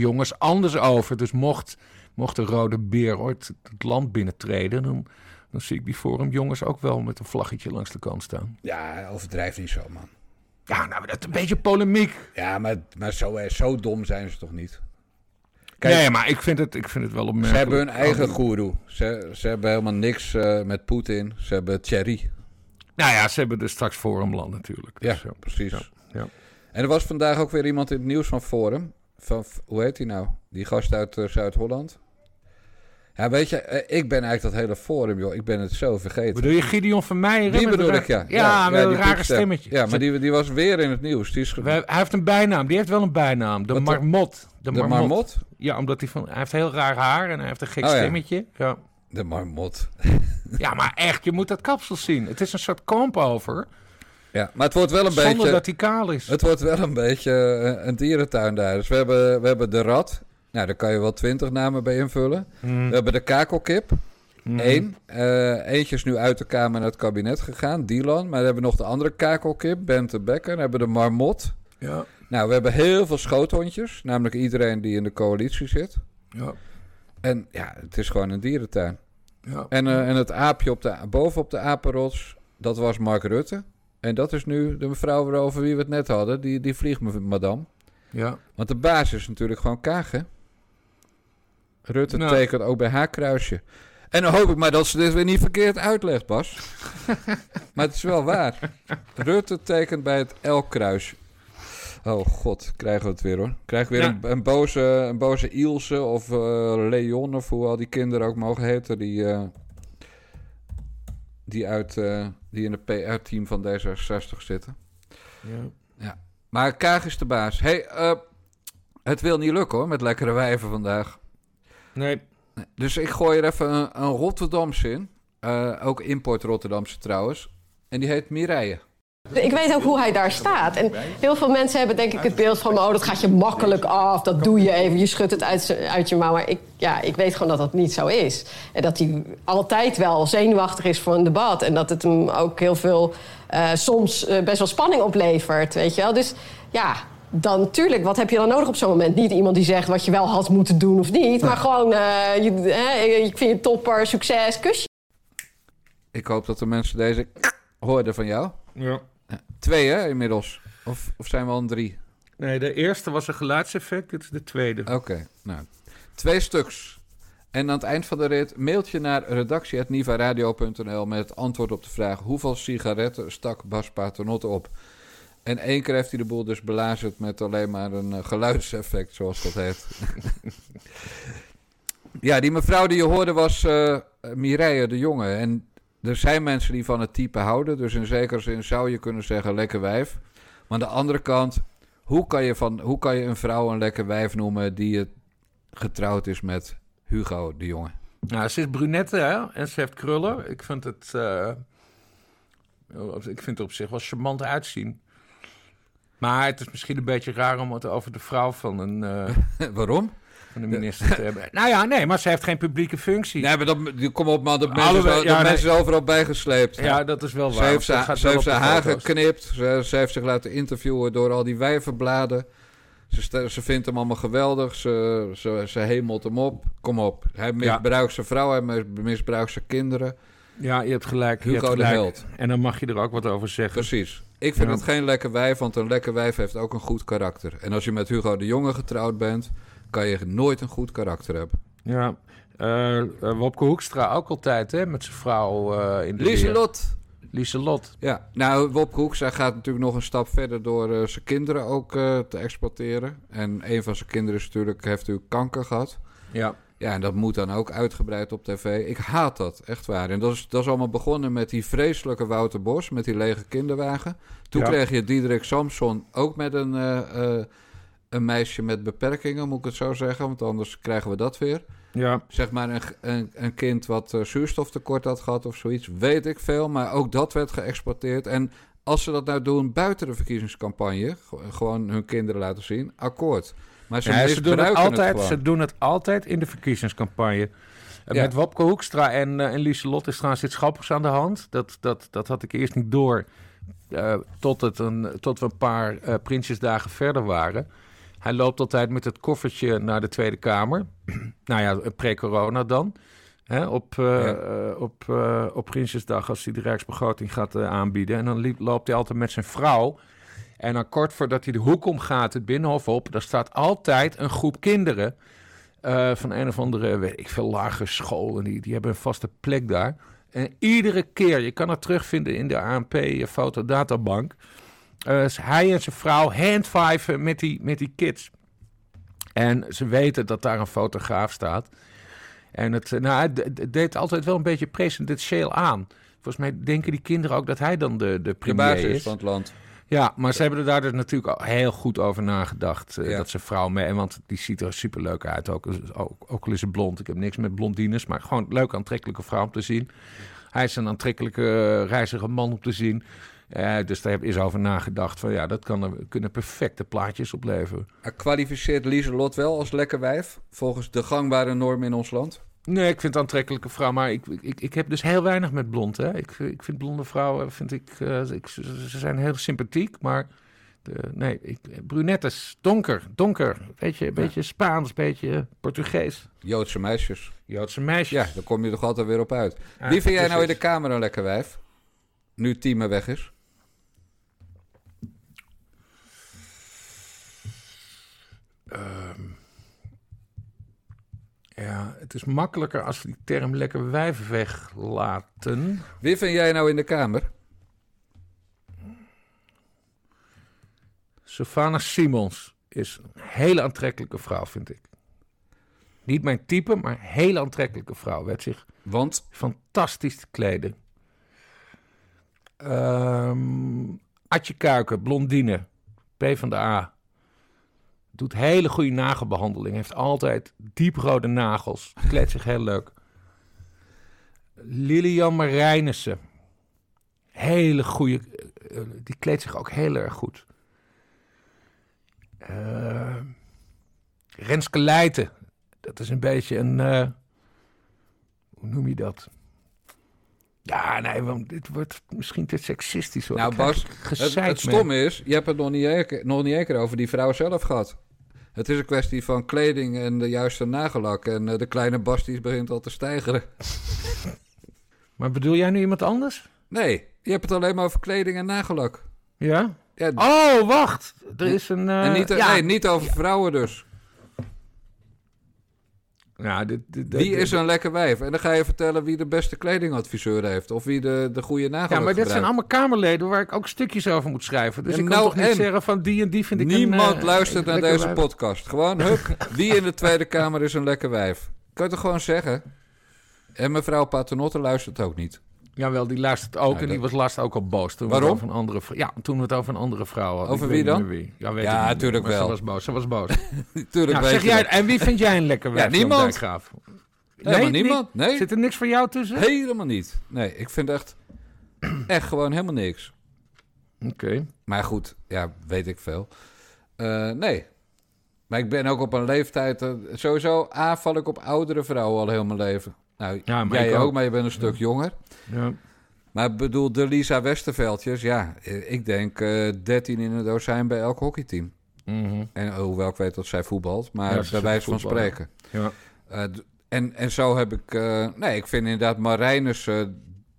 jongens anders over. Dus mocht, mocht de rode beer ooit het land binnentreden... dan, dan zie ik die Forum jongens ook wel met een vlaggetje langs de kant staan. Ja, overdrijf niet zo, man. Ja, nou, dat is een beetje polemiek. Ja, maar, maar zo, eh, zo dom zijn ze toch niet? Kijk, nee, maar ik vind het, ik vind het wel Ze opmerkelijk. hebben hun eigen goeroe. Ze, ze hebben helemaal niks eh, met Poetin. Ze hebben Thierry. Nou ja, ze hebben dus straks Forumland natuurlijk. Ja, Dus, ja. precies. Ja, ja. En er was vandaag ook weer iemand in het nieuws van Forum. Van, hoe heet hij nou? Die gast uit eh, Zuid-Holland. Ja, weet je, eh, ik ben eigenlijk dat hele Forum, joh. Ik ben het zo vergeten. Bedoel je Gideon van Meijeren? Die bedoel ik, ja. Ja, met een rare piepstem. stemmetje. Ja, maar die, die was weer in het nieuws. Die is Hij heeft een bijnaam. Die heeft wel een bijnaam. De Wat marmot. De, de marmot? Ja, omdat hij van... Hij heeft heel raar haar en hij heeft een gek Oh, ja. stemmetje. Ja. De marmot. ja, maar echt, je moet dat kapsel zien. Het is een soort kompover. Ja, maar het wordt wel een Zonder beetje... dat hij kaal is. Het wordt wel een beetje eh, een dierentuin daar. Dus we hebben, we hebben de rat. Nou, daar kan je wel twintig namen bij invullen. Hmm. We hebben de kakelkip. Hmm. Eén. Eh, eentje is nu uit de Kamer naar het kabinet gegaan, Dylan. Maar we hebben nog de andere kakelkip, Bente Bekker. Dan hebben we de marmot. Ja. Nou, we hebben heel veel schoothondjes. Namelijk iedereen die in de coalitie zit. Ja. En ja, het is gewoon een dierentuin. Ja. En, eh, en het aapje op de, bovenop de apenrots, dat was Mark Rutte. En dat is nu de mevrouw waarover wie we het net hadden. Die, die vliegt, me- madame. ja. Want de baas is natuurlijk gewoon Kaag, hè? Rutte Nou. tekent ook bij haar kruisje. En dan hoop ik maar dat ze dit weer niet verkeerd uitlegt, Bas. maar het is wel waar. Rutte tekent bij het L-kruisje. Oh god, krijgen we het weer hoor. Krijgen we weer Ja. een, een, boze, een boze Ilse of eh, Leon of hoe al die kinderen ook mogen heten. Die, eh, die, uit, eh, die in het PR-team van D66 zitten. ja. Maar Kaag is de baas. hey, het wil niet lukken hoor, met lekkere wijven vandaag. Nee. Dus ik gooi er even een, een Rotterdamse in. Eh, ook import Rotterdamse trouwens. En die heet Mireille. Ik weet ook hoe hij daar staat. En heel veel mensen hebben denk ik het beeld van... oh, dat gaat je makkelijk af, dat doe je even. Je schudt het uit, uit je mouw. Maar ik, ja, ik weet gewoon dat dat niet zo is. En dat hij altijd wel zenuwachtig is voor een debat. En dat het hem ook heel veel, eh, soms eh, best wel spanning oplevert, weet je wel. Dus ja, dan natuurlijk, wat heb je dan nodig op zo'n moment? Niet iemand die zegt wat je wel had moeten doen of niet. Maar gewoon, eh, je, ik vind je topper, succes, kusje. Ik hoop dat de mensen deze hoorden van jou. Ja. Twee hè, inmiddels. Of, of zijn we al een drie? Nee, de eerste was een geluidseffect. Dit is de tweede. Oké, nou. Twee stuks. En aan het eind van de rit mailtje naar redactie.nivaradio.nl met het antwoord op de vraag... hoeveel sigaretten stak Bas Paternotte op? En één keer heeft hij de boel dus belazerd met alleen maar een eh, geluidseffect, zoals dat heet. ja, die mevrouw die je hoorde was eh Mireille de Jonge. En er zijn mensen die van het type houden. Dus in zekere zin zou je kunnen zeggen lekker wijf. Maar aan de andere kant, hoe kan je, van, hoe kan je een vrouw een lekker wijf noemen die getrouwd is met Hugo de Jonge? Nou, ze is brunette hè? en ze heeft krullen. Ik vind het, eh, ik vind het op zich wel charmant uitzien. Maar het is misschien een beetje raar om het over de vrouw van een... eh, Waarom? van de minister te hebben. Nou ja, nee, maar ze heeft geen publieke functie. Nee, maar dat, kom op man, dat mensen, Alhoewel, zo- ja, dat nee. mensen overal bijgesleept. ja, dat is wel Ze waar. heeft ze, heeft ze de haar geknipt. Ze, ze heeft zich laten interviewen door al die wijvenbladen. Ze, ze vindt hem allemaal geweldig. Ze, ze, ze hemelt hem op. Kom op. Hij misbruikt zijn vrouw. Hij mis- misbruikt zijn kinderen. Ja, je hebt gelijk. je Hugo hebt de gelijk. Held. En dan mag je er ook wat over zeggen. Precies. Ik vind Ja. het geen lekker wijf, want een lekker wijf heeft ook een goed karakter. En als je met Hugo de Jonge getrouwd bent, kan je nooit een goed karakter hebben. Ja. Eh, Wopke Hoekstra ook altijd, hè, met zijn vrouw eh, in de. Lieselot. Lieselot. Ja, nou, Wopke Hoekstra gaat natuurlijk nog een stap verder door zijn kinderen ook te exploiteren. En een van zijn kinderen is natuurlijk, heeft natuurlijk kanker gehad. Ja. Ja, en dat moet dan ook uitgebreid op tv. Ik haat dat, echt waar. En dat is, dat is allemaal begonnen met die vreselijke Wouter Bos, met die lege kinderwagen. Toen Ja. kreeg je Diederik Samson ook met een, eh, eh, een meisje met beperkingen, moet ik het zo zeggen. Want anders krijgen we dat weer. Ja. Zeg maar een, een, een kind wat eh, zuurstoftekort had gehad of zoiets, weet ik veel. Maar ook dat werd geëxporteerd. En als ze dat nou doen buiten de verkiezingscampagne, ge- gewoon hun kinderen laten zien, akkoord. Maar ze, Ja, ze, doen het altijd, ze doen het altijd in de verkiezingscampagne. Eh, Ja. Met Wopke Hoekstra en, eh en Lieselot is trouwens iets grappigs aan de hand. Dat, dat, dat had ik eerst niet door. eh, tot, het een, tot we een paar eh, Prinsjesdagen verder waren. Hij loopt altijd met het koffertje naar de Tweede Kamer. nou ja, pre-corona dan. Hè, op, Ja. eh, op, op Prinsjesdag als hij de Rijksbegroting gaat aanbieden. En dan liep, loopt hij altijd met zijn vrouw. En dan kort voordat hij de hoek omgaat, het binnenhof op, daar staat altijd een groep kinderen eh, van een of andere, weet ik veel, lagere school. En die, die hebben een vaste plek daar. En iedere keer, je kan het terugvinden in de ANP-fotodatabank, eh, is hij en zijn vrouw handfiven met die, met die kids. En ze weten dat daar een fotograaf staat. En het, eh, nou, het, deed altijd wel een beetje presidentieel aan. Volgens mij denken die kinderen ook dat hij dan de, de de premier basis is. van het land. Ja, maar ze hebben er daar dus natuurlijk al heel goed over nagedacht. eh, Ja. Dat ze vrouw mee. Want die ziet er superleuk uit. Ook, ook, ook al is ze blond. Ik heb niks met blondines. Maar gewoon een leuke, aantrekkelijke vrouw om te zien. Hij is een aantrekkelijke, eh, reizige man om te zien. Eh, dus daar is over nagedacht. Van ja, dat kan er, kunnen perfecte plaatjes opleveren. Uh, Kwalificeert Lieselot wel als lekker wijf, volgens de gangbare norm in ons land? Nee, ik vind het aantrekkelijke vrouw. Maar ik, ik, ik heb dus heel weinig met blond. Hè. Ik, ik vind blonde vrouwen, vind ik, eh, ik, ze zijn heel sympathiek. Maar de, nee, ik, brunettes, donker, donker. Beetje, beetje Spaans, beetje Portugees. Joodse meisjes. Joodse meisjes. Ja, daar kom je toch altijd weer op uit. Ja, Wie vind jij nou in de Kamer een lekker wijf? Nu Tieme weg is. Ehm, ja, het is makkelijker als we die term lekker wijf weglaten. Wie vind jij nou in de Kamer? Savannah Simons is een hele aantrekkelijke vrouw, vind ik. Niet mijn type, maar een hele aantrekkelijke vrouw. Weet zich Want fantastisch te kleden. Ehm Atje Kuiken, blondine, P van de A. Doet hele goede nagelbehandeling. Heeft altijd dieprode nagels. Kleedt zich heel leuk. Lilian Marijnissen. Hele goede... eh, eh, die kleedt zich ook heel erg goed. Eh, Renske Leijten. Dat is een beetje een... hoe noem je dat? Ja, nee, want dit wordt misschien te seksistisch. Hoor. Nou, Bas, het, het stomme is, je hebt het nog niet, nog niet één keer over die vrouw zelf gehad. Het is een kwestie van kleding en de juiste nagellak. En eh, de kleine Bas die begint al te stijgeren. Maar bedoel jij nu iemand anders? Nee, je hebt het alleen maar over kleding en nagellak. Ja? Ja, Oh, wacht. Er is een... eh, en niet, ja. nee, niet over vrouwen dus. Ja, dit, dit, dit- Wie is een lekker wijf? En dan ga je vertellen wie de beste kledingadviseur heeft. Of wie de, de goede nagellak Ja, maar dit zijn allemaal Kamerleden waar ik ook stukjes over moet schrijven. Dus ik kan nou, toch niet en? zeggen van die en die vind ik Niemand een, eh, luistert een naar deze wijf. podcast. Gewoon, hup, wie in de Tweede Kamer is een lekker wijf? Kan je toch gewoon zeggen? En mevrouw Paternotte luistert ook niet. Jawel, die luistert ook Ja, en die dat- was laatst ook al boos. Toen Waarom? We het over een andere, ja, toen we het over een andere vrouw hadden. Over wie dan? Wie. Ja, weet Ja, ik niet meer, tuurlijk maar wel. Ze was boos. Ze was boos. Tuurlijk Nou, weet zeg jij, dat. en wie vind jij een lekker wijf? Jan niemand. Helemaal niet? niemand. Nee, Zit er niks voor jou tussen? helemaal niet. Nee, ik vind echt, echt gewoon helemaal niks. Oké. Maar goed, ja, weet ik veel. Eh, nee. Maar ik ben ook op een leeftijd... sowieso, A, val ik op oudere vrouwen al heel mijn leven. Nou, Ja, maar jij ook, ook. maar je bent een stuk jonger. Ja. Maar bedoel, de Lisa Westerveldjes, ja, eh, ik denk eh 13 in een dozijn bij elk hockeyteam. Mhm. En eh, hoewel ik weet dat zij voetbalt, maar Ja, bij wijze van spreken. Ja. Eh, en, en zo heb ik... nee, ik vind inderdaad Marijnus,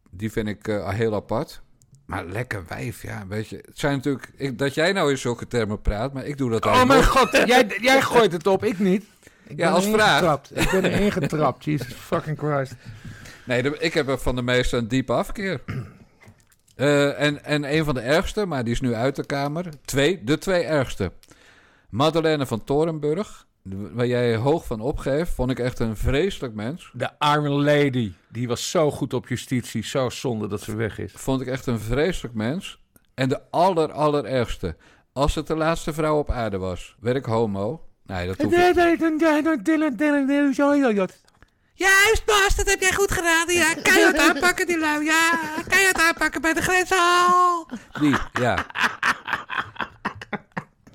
die vind ik heel apart. Maar lekker wijf, ja, weet je. Het zijn natuurlijk... Ik, dat jij nou in zulke termen praat, maar ik doe dat Oh eigenlijk mijn nooit. god, jij, jij gooit het op, ik niet. Ik Ja, als vraag. getrapt. Ik ben erin getrapt, Jesus fucking Christ. Nee, de- ik heb er van de meeste een diepe afkeer. Eh, en, en een van de ergste, maar die is nu uit de Kamer. Twee, de twee ergste. Madeleine van Torenburg, waar jij hoog van opgeeft, vond ik echt een vreselijk mens. De arme lady, die was zo goed op justitie. Zo zonde dat ze weg is. Vond ik echt een vreselijk mens. En de aller, allerergste. Als het de laatste vrouw op aarde was, werd ik homo. Nee, dat hoeft Juist, Bas, dat heb jij goed gedaan. Ja, keihard aanpakken die lui. Ja, keihard aanpakken bij de grenshaal. Die, ja.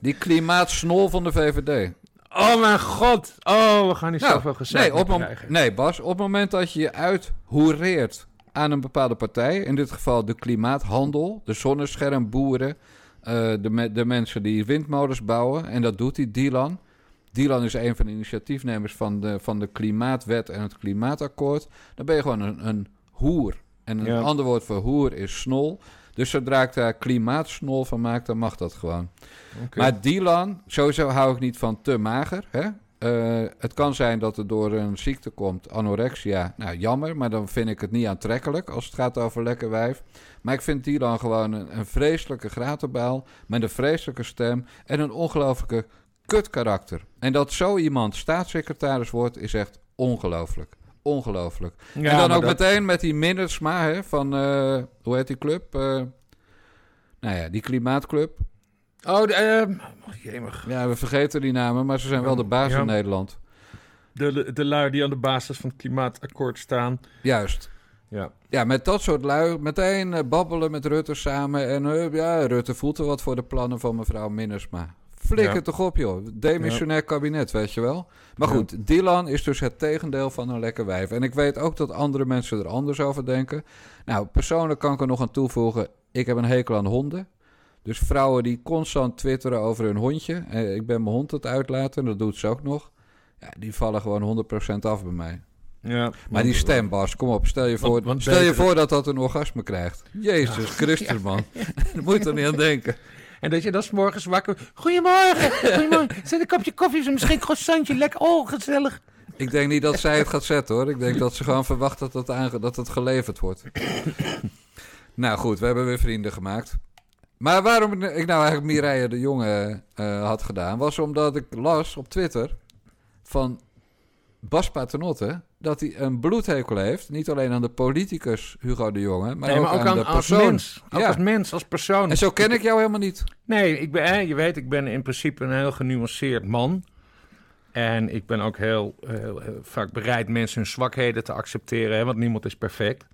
Die klimaatsnol van de VVD. Oh mijn god. Oh, we gaan niet Nou, zoveel gezegd nee, op krijgen. nee, Bas, op het moment dat je je uithoereert aan een bepaalde partij, in dit geval de klimaathandel, de zonneschermboeren, eh, de, me- de mensen die windmolens bouwen, en dat doet die Dylan. Dylan is een van de initiatiefnemers van de, van de Klimaatwet en het Klimaatakkoord. Dan ben je gewoon een, een hoer. En een Ja. ander woord voor hoer is snol. Dus zodra ik daar klimaatsnol van maak, dan mag dat gewoon. Oké. Maar Dylan, sowieso hou ik niet van te mager. Hè? Eh, het kan zijn dat het door een ziekte komt, anorexia. Nou, jammer, maar dan vind ik het niet aantrekkelijk als het gaat over lekker wijf. Maar ik vind Dylan gewoon een, een vreselijke gratenbaal met een vreselijke stem en een ongelofelijke kutkarakter. En dat zo iemand staatssecretaris wordt, is echt ongelooflijk. Ongelooflijk. Ja, en dan ook dat- meteen met die Minnesma hè, van, eh, hoe heet die club? Eh, nou ja, die klimaatclub. Oh, de, ehm, oh. Ja, we vergeten die namen, maar ze zijn wel de baas Ja. in Nederland. De, de lui die aan de basis van het klimaatakkoord staan. Juist. Ja. Ja, met dat soort lui meteen eh, babbelen met Rutte samen. En ja, Rutte voelt er wat voor de plannen van mevrouw Minnesma. Flikker Ja. toch op, joh. Demissionair kabinet, weet je wel. Maar Ja. goed, Dylan is dus het tegendeel van een lekker wijf. En ik weet ook dat andere mensen er anders over denken. Nou, persoonlijk kan ik er nog aan toevoegen... ik heb een hekel aan honden. Dus vrouwen die constant twitteren over hun hondje... Eh, ik ben mijn hond het uitlaten, dat doet ze ook nog... Ja, die vallen gewoon 100% af bij mij. ja. Maar die stem, Bas, kom op. Stel je voor, Want- want stel je voor dat dat een orgasme krijgt. Jezus Christus, man. Daar moet je er niet aan denken. En dat je dan 's morgens wakker... Goedemorgen, goedemorgen. Zet een kopje koffie, zo misschien een croissantje. Lekker, oh, gezellig. Ik denk niet dat zij het gaat zetten, hoor. Ik denk dat ze gewoon verwacht dat het, aange- dat het geleverd wordt. nou goed, we hebben weer vrienden gemaakt. Maar waarom ik nou eigenlijk Mireille de Jonge eh, had gedaan... was omdat ik las op Twitter van Bas Paternotte... dat hij een bloedhekel heeft. Niet alleen aan de politicus Hugo de Jonge... maar, nee, ook, maar ook aan, aan, de als persoon. mens. Ook Ja. als mens, als persoon. En zo ken ik jou helemaal niet. Nee, ik ben, je weet, ik ben in principe een heel genuanceerd man. En ik ben ook heel, heel, heel vaak bereid mensen hun zwakheden te accepteren, hè, want niemand is perfect.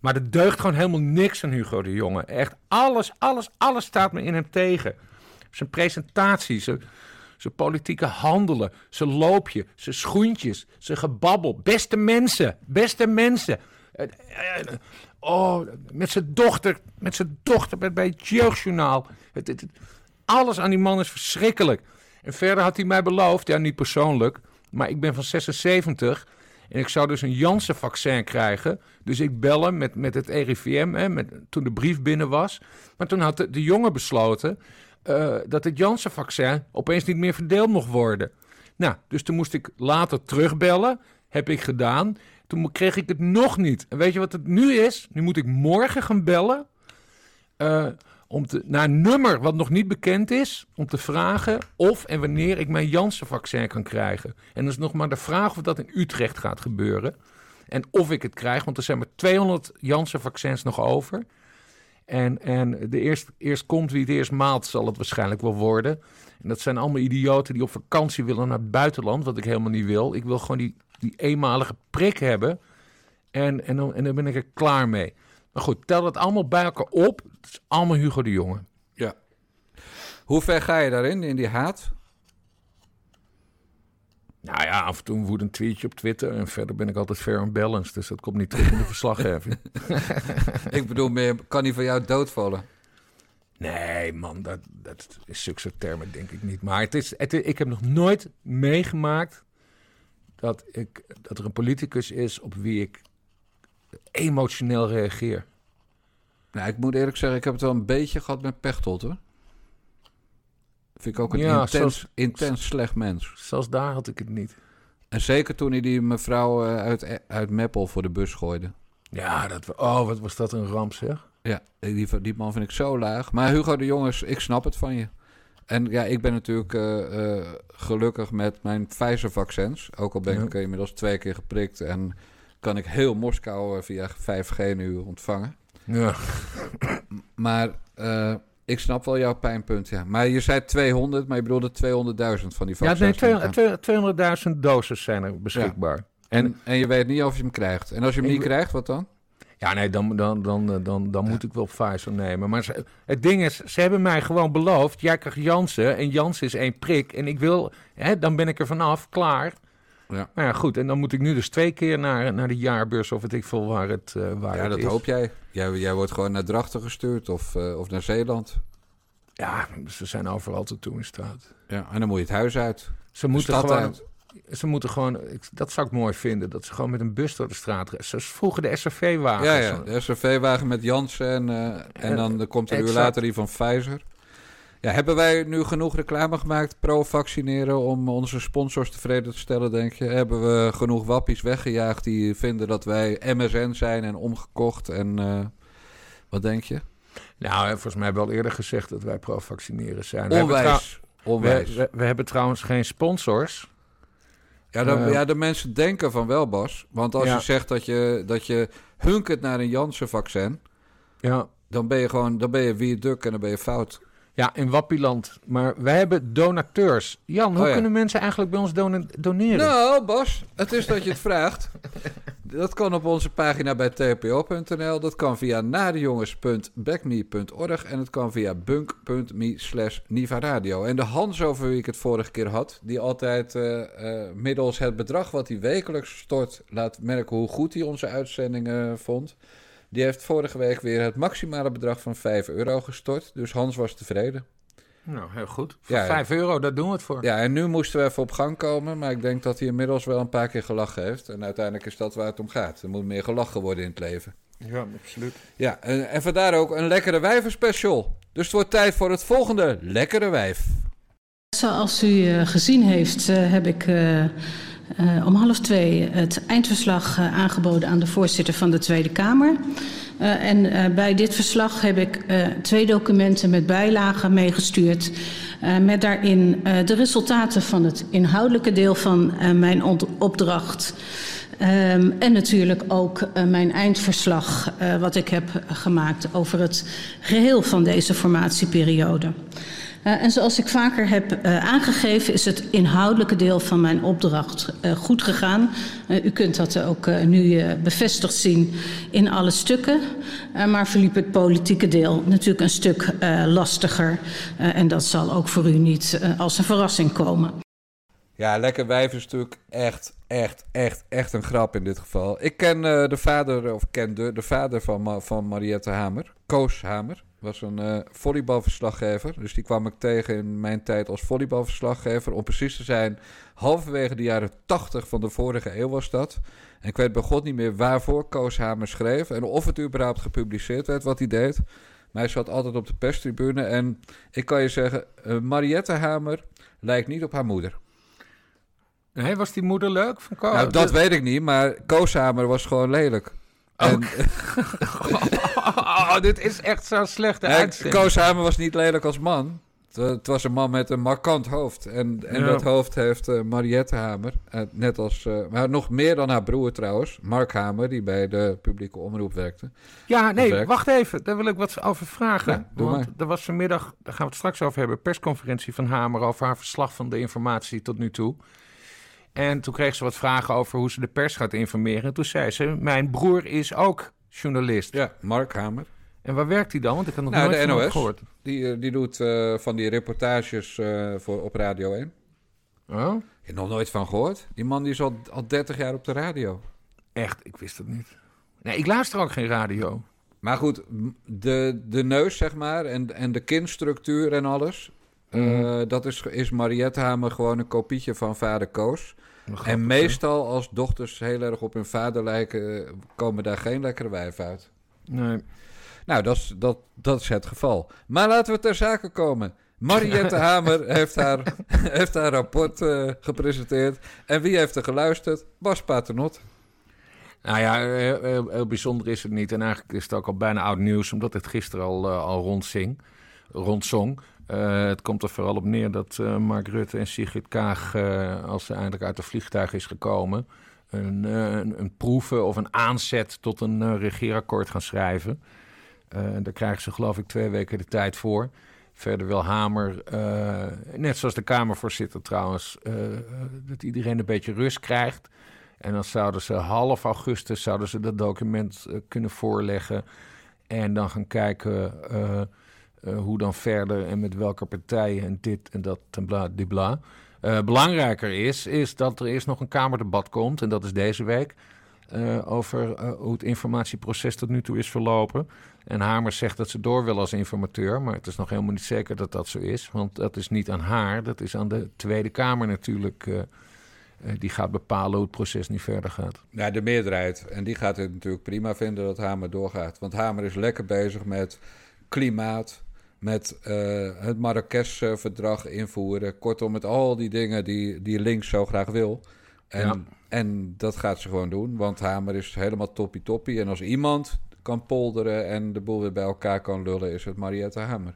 Maar er deugt gewoon helemaal niks aan Hugo de Jonge. Echt alles, alles, alles staat me in hem tegen. Zijn presentatie, zijn, politieke handelen, zijn loopje, zijn schoentjes, zijn gebabbel. Beste mensen, beste mensen. Eh, eh, Oh, met zijn dochter, met zijn dochter bij- het jeugdjournaal. Het, het, alles aan die man is verschrikkelijk. En verder had hij mij beloofd, ja niet persoonlijk, maar ik ben van 76 en ik zou dus een Janssen-vaccin krijgen. Dus ik bel hem met, met het RIVM, hè, met, toen de brief binnen was. Maar toen had de jongen besloten eh, dat het Janssen-vaccin opeens niet meer verdeeld mocht worden. Nou, dus toen moest ik later terugbellen. Heb ik gedaan. Toen kreeg ik het nog niet. En weet je wat het nu is? Nu moet ik morgen gaan bellen. eh, om te, naar een nummer wat nog niet bekend is. Om te vragen of en wanneer ik mijn Janssen-vaccin kan krijgen. En dat is nog maar de vraag of dat in Utrecht gaat gebeuren. En of ik het krijg, want er zijn maar 200 Janssen-vaccins nog over. En, en de eerst, eerst komt wie het eerst maalt, zal het waarschijnlijk wel worden. En dat zijn allemaal idioten die op vakantie willen naar het buitenland, wat ik helemaal niet wil. Ik wil gewoon die, die eenmalige prik hebben. En, en, dan, en dan ben ik er klaar mee. Maar goed, tel dat allemaal bij elkaar op. Het is allemaal Hugo de Jonge. Ja. Hoe ver ga je daarin, in die haat? Nou ja, af en toe een woedend tweetje op Twitter. En verder ben ik altijd fair en balanced. Dus dat komt niet terug in de verslaggeving. Ik bedoel meer, kan hij van jou doodvallen? Nee, man, dat, dat is zulke soort termen denk ik niet. Maar het is, het, ik heb nog nooit meegemaakt dat, ik, dat er een politicus is op wie ik emotioneel reageer. Nou, ik moet eerlijk zeggen, ik heb het wel een beetje gehad met Pechtold, hoor. Vind ik ook een Ja, intens, zoals- intens slecht mens. Zelfs daar had ik het niet. En zeker toen hij die mevrouw eh, uit, uit Meppel voor de bus gooide. Ja, dat, oh, wat was dat een ramp zeg. Ja, die, die man vind ik zo laag. Maar Hugo de Jongens, ik snap het van je. En ja, ik ben natuurlijk eh, eh, gelukkig met mijn Pfizer-vaccins. Ook al ben Ja. ik eh, inmiddels twee keer geprikt. En kan ik heel Moskou eh, via 5G nu ontvangen. Ja. Maar eh, ik snap wel jouw pijnpunt, ja. Maar je zei 200, maar je bedoelde 200.000 van die Ja, vaccins. nee, ik 200 200.000 doses zijn er beschikbaar. En, En en je weet niet of je hem krijgt. En als je hem niet krijgt, wat dan? ja, nee, dan, dan, dan, dan, dan, dan moet ik wel Pfizer nemen. Maar ze- het ding is, ze hebben mij gewoon beloofd... jij krijgt Jansen en Jansen is één prik. En ik wil, hè, dan ben ik er vanaf, klaar. Ja. Maar ja, goed. En dan moet ik nu dus twee keer naar, naar de jaarbeurs... of weet ik veel waar het, eh waar Ja, het dat is. hoop jij. jij. Jij wordt gewoon naar Drachten gestuurd of, eh, of naar Zeeland. Ja, ze zijn overal toe toe in staat. Ja, en dan moet je het huis uit. Ze moeten gewoon... uit. Ze moeten gewoon, ik- dat zou ik mooi vinden, dat ze gewoon met een bus door de straat rijden. Zoals vroeger de SRV-wagens. Ja, ja, de SRV-wagen met Jansen en, eh, en dan komt er een uur later die van Pfizer. Ja, hebben wij nu genoeg reclame gemaakt pro-vaccineren om onze sponsors tevreden te stellen, denk je? Hebben we genoeg wappies weggejaagd die vinden dat wij MSN zijn en omgekocht en eh, wat denk je? Nou, volgens mij hebben we al eerder gezegd dat wij pro-vaccineren zijn. We hebben, trouw- Onwijs. Onwijs. we, we, we hebben trouwens geen sponsors. Ja, dan, Eh, ja, de mensen denken van wel, Bas. Want als Ja. je zegt dat je, dat je hunkert naar een Janssen-vaccin... Ja, dan ben je gewoon dan ben je wie duk en dan ben je fout. Ja in Wappieland. Maar wij hebben donateurs. Jan, hoe Oh ja. kunnen mensen eigenlijk bij ons doneren? Nou, Bas, het is dat je het vraagt. Dat kan op onze pagina bij tpo.nl. Dat kan via nadejongens.backme.org. En het kan via bunk.me slash nivaradio. En de Hans over wie ik het vorige keer had... die altijd eh, eh, middels het bedrag wat hij wekelijks stort... laat merken hoe goed hij onze uitzendingen vond... die heeft vorige week weer het maximale bedrag van 5 euro gestort. Dus Hans was tevreden. Nou, heel goed. Voor Ja, ja. 5 euro, daar doen we het voor. Ja, en nu moesten we even op gang komen. Maar ik denk dat hij inmiddels wel een paar keer gelachen heeft. En uiteindelijk is dat waar het om gaat. Er moet meer gelachen worden in het leven. Ja, absoluut. Ja, en, en vandaar ook een lekkere wijvenspecial. Dus het wordt tijd voor het volgende lekkere wijf. Zoals u eh, gezien heeft, eh, heb ik eh, om half twee het eindverslag eh, aangeboden aan de voorzitter van de Tweede Kamer. Eh, en bij dit verslag heb ik twee documenten met bijlagen meegestuurd. met daarin de resultaten van het inhoudelijke deel van mijn opdracht. Ehm, en natuurlijk ook mijn eindverslag, wat ik heb gemaakt over het geheel van deze formatieperiode. Uh, en zoals ik vaker heb uh, aangegeven, is het inhoudelijke deel van mijn opdracht uh, goed gegaan. u kunt dat ook nu bevestigd zien in alle stukken. maar verliep het politieke deel natuurlijk een stuk lastiger. en dat zal ook voor u niet als een verrassing komen. Ja, lekker natuurlijk echt, echt, echt, echt een grap in dit geval. Ik ken uh, de vader, of kende de vader van, van Mariette Hamer, Koos Hamer. Was een uh, volleybalverslaggever. Dus die kwam ik tegen in mijn tijd als volleybalverslaggever. Om precies te zijn, halverwege de jaren 80 van de vorige eeuw was dat. En ik weet bij god niet meer waarvoor Koos Hamer schreef. En of het überhaupt gepubliceerd werd wat hij deed. Maar hij zat altijd op de perstribune. En ik kan je zeggen, uh, Mariette Hamer lijkt niet op haar moeder. Nee, was die moeder leuk van Koos? Nou, dat weet ik niet, maar Kooshamer was gewoon lelijk. En... oh, dit is echt zo'n slechte nee, uitzending. Kooshamer was niet lelijk als man. Het, het was een man met een markant hoofd. En, en Ja. dat hoofd heeft uh, Mariette Hamer. Uh, net als, uh, maar nog meer dan haar broer trouwens. Mark Hamer, die bij de publieke omroep werkte. Ja, nee, werkt. wacht even. Daar wil ik wat over vragen. Ja, doe Want maar. er was vanmiddag, daar gaan we het straks over hebben, persconferentie van Hamer over haar verslag van de informatie tot nu toe. En toen kreeg ze wat vragen over hoe ze de pers gaat informeren. En toen zei ze, mijn broer is ook journalist. Ja, Mark Hamer. En waar werkt hij dan? Want ik had nog Nou, nooit de NOS. gehoord. Die, uh, die doet uh, van die reportages uh, voor, op Radio 1. Oh? Je hebt nog nooit van gehoord? Die man die is al, al 30 jaar op de radio. Echt, ik wist het niet. Nee, ik luister ook geen radio. Maar goed, de, de neus, zeg maar, en, en de kinstructuur en alles... Mhm. eh, dat is, is Mariette Hamer gewoon een kopietje van vader Koos. Grappig, En hè? meestal als dochters heel erg op hun vader lijken... komen daar geen lekkere wijf uit. Nee. Nou, dat is, dat, dat is het geval. Maar laten we ter zake komen. Mariette Hamer heeft haar, heeft haar rapport eh, gepresenteerd. En wie heeft er geluisterd? Bas Paternot. Nou ja, heel, heel- heel bijzonder is het niet. En eigenlijk is het ook al bijna oud nieuws, omdat het gisteren al, eh, al rondzing, rondzong. Eh, het komt er vooral op neer dat eh, Mark Rutte en Sigrid Kaag, eh, als ze eindelijk uit het vliegtuig is gekomen, een, een, proeven of een aanzet tot een regeerakkoord gaan schrijven. Daar krijgen ze geloof ik twee weken de tijd voor. Verder wil Hamer, net zoals de Kamervoorzitter trouwens, dat iedereen een beetje rust krijgt. En dan zouden ze half augustus zouden ze dat document kunnen voorleggen. En dan gaan kijken eh, hoe dan verder en met welke partijen en dit en dat en bla die bla. Eh, belangrijker is, is dat er eerst nog een Kamerdebat komt. En dat is deze week. eh, over hoe het informatieproces tot nu toe is verlopen. En Hamer zegt dat ze door wil als informateur. Maar het is nog helemaal niet zeker dat dat zo is. Want dat is niet aan haar. Dat is aan de Tweede Kamer natuurlijk. die gaat bepalen hoe het proces nu verder gaat. Ja, de meerderheid. En die gaat het natuurlijk prima vinden dat Hamer doorgaat. Want Hamer is lekker bezig met klimaat, met eh, het Marrakesh-verdrag invoeren. Kortom, met al die dingen die, die links zo graag wil. En, Ja. en dat gaat ze gewoon doen, want Hamer is helemaal toppie-toppie. En als iemand kan polderen en de boel weer bij elkaar kan lullen, is het Mariette Hamer.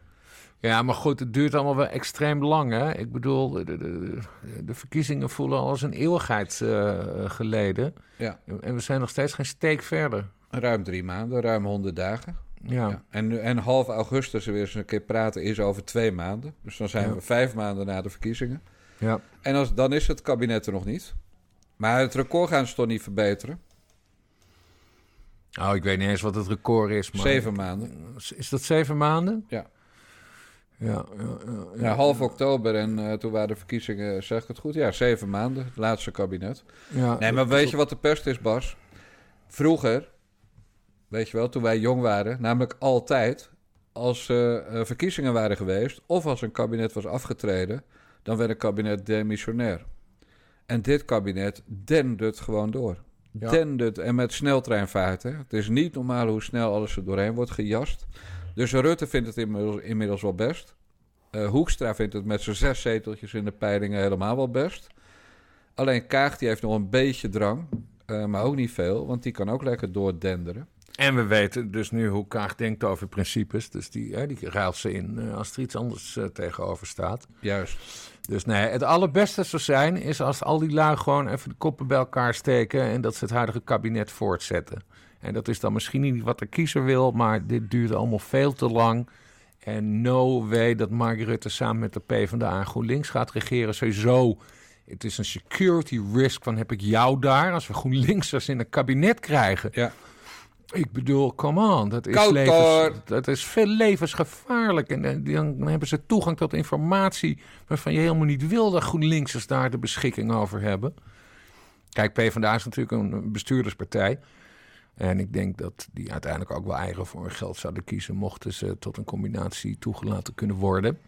Ja, maar goed, het duurt allemaal wel extreem lang. Hè? Ik bedoel, de, de, de, verkiezingen voelen al als een eeuwigheid eh, geleden. Ja, En we zijn nog steeds geen steek verder. ruim drie maanden, ruim honderd dagen. Ja, Ja. En, en half augustus weer eens een keer praten is over twee maanden. Dus dan zijn Ja. we vijf maanden na de verkiezingen. ja. En als, dan is het kabinet er nog niet. Maar het record gaan ze toch niet verbeteren? Oh, ik weet niet eens wat het record is. Maar Zeven maanden. Is dat zeven maanden? Ja. Ja, ja, ja, ja. Half oktober en eh, toen waren de verkiezingen, zeg ik het goed? Ja, zeven maanden, het laatste kabinet. Ja. Nee, maar weet je wat de pest is, Bas? Vroeger, weet je wel, toen wij jong waren, namelijk altijd, als er eh, verkiezingen waren geweest, of als een kabinet was afgetreden, dan werd een kabinet demissionair. En dit kabinet dendert gewoon door. Ja. Dendert en met sneltreinvaart. Hè. Het is niet normaal hoe snel alles er doorheen wordt gejast. Dus Rutte vindt het inmiddels, inmiddels wel best. Eh, Hoekstra vindt het met zijn zes zeteltjes in de peilingen helemaal wel best. Alleen Kaag die heeft nog een beetje drang, eh, maar ook niet veel, want die kan ook lekker doordenderen. En we weten dus nu hoe Kaag denkt over principes. Dus die, hè, die ruilt ze in eh, als er iets anders eh, tegenover staat. Juist. Dus nee, het allerbeste zou zijn is als al die lui gewoon even de koppen bij elkaar steken en dat ze het huidige kabinet voortzetten. En dat is dan misschien niet wat de kiezer wil, maar dit duurt allemaal veel te lang. En no way dat Mark Rutte samen met de PvdA en GroenLinks gaat regeren. Sowieso, het is een security risk van heb ik jou daar als we GroenLinksers in een kabinet krijgen. Ja. Ik bedoel, come on, dat is, Koud, levens, dat is veel levensgevaarlijk. En dan, dan hebben ze toegang tot informatie waarvan je helemaal niet wil dat GroenLinksers daar de beschikking over hebben. Kijk, PvdA is natuurlijk een bestuurderspartij. En ik denk dat die uiteindelijk ook wel eigen voor hun geld zouden kiezen, mochten ze tot een combinatie toegelaten kunnen worden.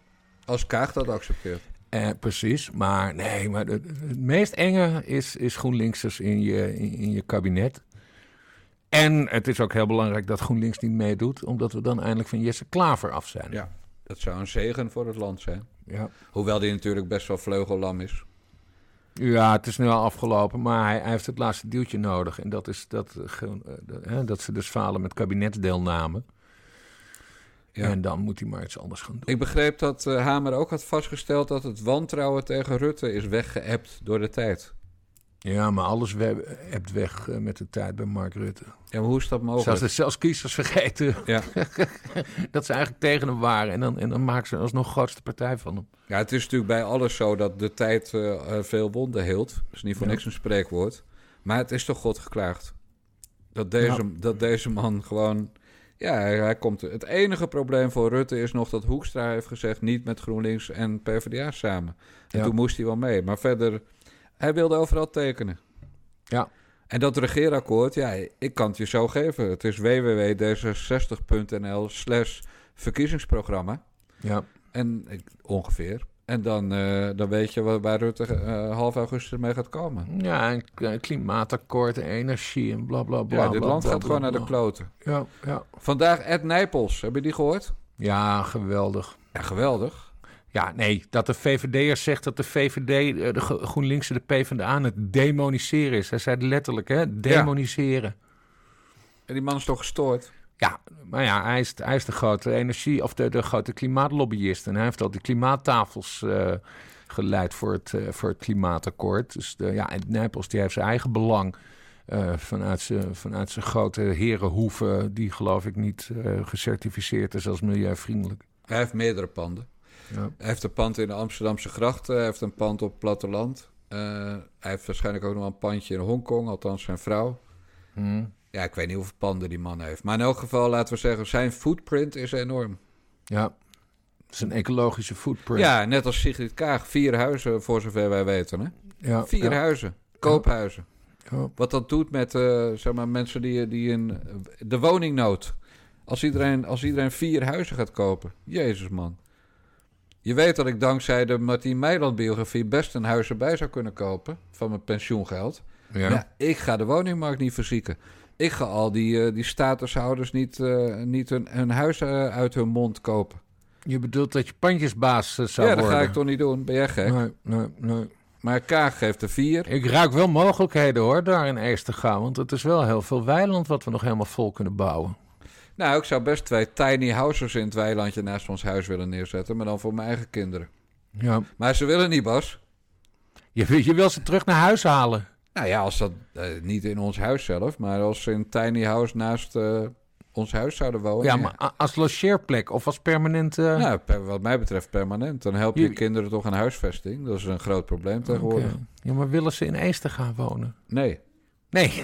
Als Kaag dat accepteert. Eh, precies, maar nee, maar het, het meest enge is, is GroenLinksers in je, in, in je kabinet. En het is ook heel belangrijk dat GroenLinks niet meedoet, omdat we dan eindelijk van Jesse Klaver af zijn. Ja. Dat zou een zegen voor het land zijn. Ja, Hoewel die natuurlijk best wel vleugellam is. ja het is nu al afgelopen, maar hij, hij heeft het laatste duwtje nodig. En dat is dat, eh, eh, hè, dat ze dus falen met kabinetsdeelname. Ja. En dan moet hij maar iets anders gaan doen. Ik begreep dat eh, Hamer ook had vastgesteld dat het wantrouwen tegen Rutte is weggeëpt door de tijd. Ja, maar alles hebt weg eh, met de tijd bij Mark Rutte. Ja, maar hoe is dat mogelijk? Zelfs, kiezers vergeten Ja. dat ze eigenlijk tegen hem waren. En dan, en dan maken ze alsnog grootste partij van hem. ja, het is natuurlijk bij alles zo dat de tijd eh, eh, veel wonden hield. Dat is niet voor Ja. niks een spreekwoord. Maar het is toch God geklaagd. Dat deze, dat deze man gewoon Ja, hij, hij komt. Het enige probleem voor Rutte is nog dat Hoekstra heeft gezegd niet met GroenLinks en PvdA samen. En Ja. toen moest hij wel mee. Maar verder, hij wilde overal tekenen. Ja. En dat regeerakkoord, ja, ik kan het je zo geven. Het is www.d66.nl slash verkiezingsprogramma. Ja. En ik- ongeveer. En dan, eh, dan weet je waar, waar Rutte eh, half augustus mee gaat komen. Ja, een k- een klimaatakkoord, energie en bla bla bla. ja, dit bla, land bla, gaat bla, gewoon naar de kloten. Ja, ja. Vandaag Ed Nijpels, heb je die gehoord? ja, geweldig. Ja, geweldig. Ja, nee, dat de VVD'er zegt dat de VVD, eh, de Gro- GroenLinks en de PvdA aan het demoniseren is. Hij zei het letterlijk, hè? Demoniseren. En die man is toch gestoord? Ja, maar ja, hij is, hij is de grote energie, of de, de grote klimaatlobbyist. En hij heeft al die klimaattafels eh, geleid voor het, eh, voor het klimaatakkoord. Dus de, ja, en Nijpels die heeft zijn eigen belang vanuit, zijn, vanuit zijn grote herenhoeven, die geloof ik niet gecertificeerd is als milieuvriendelijk. Hij heeft meerdere panden. Ja. Hij heeft een pand in de Amsterdamse grachten. Hij heeft een pand op het platteland. Eh, hij heeft waarschijnlijk ook nog wel een pandje in Hongkong, althans zijn vrouw. Hm. Ja, ik weet niet hoeveel panden die man heeft. Maar in elk geval, laten we zeggen, zijn footprint is enorm. Ja, het is een ecologische footprint. Ja, net als Sigrid Kaag. Vier huizen, voor zover wij weten. Hè? ja Vier ja, huizen. Koophuizen. ja. Wat dat doet met eh, zeg maar, mensen die, die in de woningnood. Als iedereen, als iedereen vier huizen gaat kopen. Jezus man. Je weet dat ik dankzij de Martien Meiland biografie best een huis erbij zou kunnen kopen. Van mijn pensioengeld. Ja. Ja. ik ga de woningmarkt niet verzieken. Ik ga al die, eh, die statushouders niet, eh, niet hun, hun huis eh, uit hun mond kopen. Je bedoelt dat je pandjesbaas zou ja, dat worden? ga ik toch niet doen. Ben jij gek? Nee, nee, nee. Maar Kaag geeft er vier. Ik ruik wel mogelijkheden hoor, daar in gaan. Want het is wel heel veel weiland wat we nog helemaal vol kunnen bouwen. Nou, ik zou best twee tiny houses in het weilandje naast ons huis willen neerzetten. Maar dan voor mijn eigen kinderen. Ja. Maar ze willen niet, Bas. Je, wil- je wil ze terug naar huis halen. Nou ja, als dat eh, niet in ons huis zelf, maar als ze in een tiny house naast eh, ons huis zouden wonen. ja, maar a- als logeerplek of als permanent... eh, Nou, per- wat mij betreft permanent. Dan help je Jullie- kinderen toch aan huisvesting. Dat is een groot probleem tegenwoordig. oké. Ja, maar willen ze in Ees gaan wonen? Nee. Nee.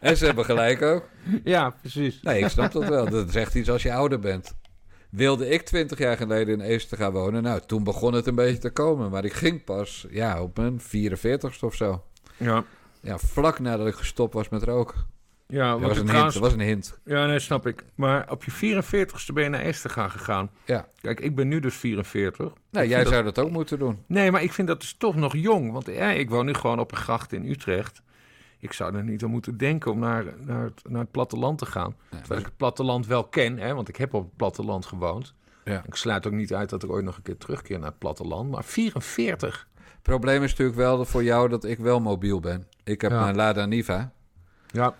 En ze hebben gelijk ook. ja, precies. Nee, ik snap dat wel. Dat is echt iets als je ouder bent. Wilde ik twintig jaar geleden in Ees te gaan wonen? Nou, toen begon het een beetje te komen. Maar ik ging pas ja, op mijn 44ste of zo. Ja, Ja, vlak nadat ik gestopt was met roken. Ja Dat was een hint. Dat was een hint. Ja, nee, snap ik. Maar op je 44ste ben je naar gaan gegaan. Ja. Kijk, ik ben nu dus 44. Nou, jij dat- zou dat ook moeten doen. Nee, maar ik vind dat dus toch nog jong. Want ja, ik woon nu gewoon op een gracht in Utrecht. Ik zou er niet aan moeten denken om naar, naar, het, naar het platteland te gaan. Terwijl ik het platteland wel ken, hè, want ik heb op het platteland gewoond. Ja. Ik sluit ook niet uit dat ik ooit nog een keer terugkeer naar het platteland. Maar 44. Het probleem is natuurlijk wel voor jou dat ik wel mobiel ben. Ik heb Ja. een Lada Niva Ja,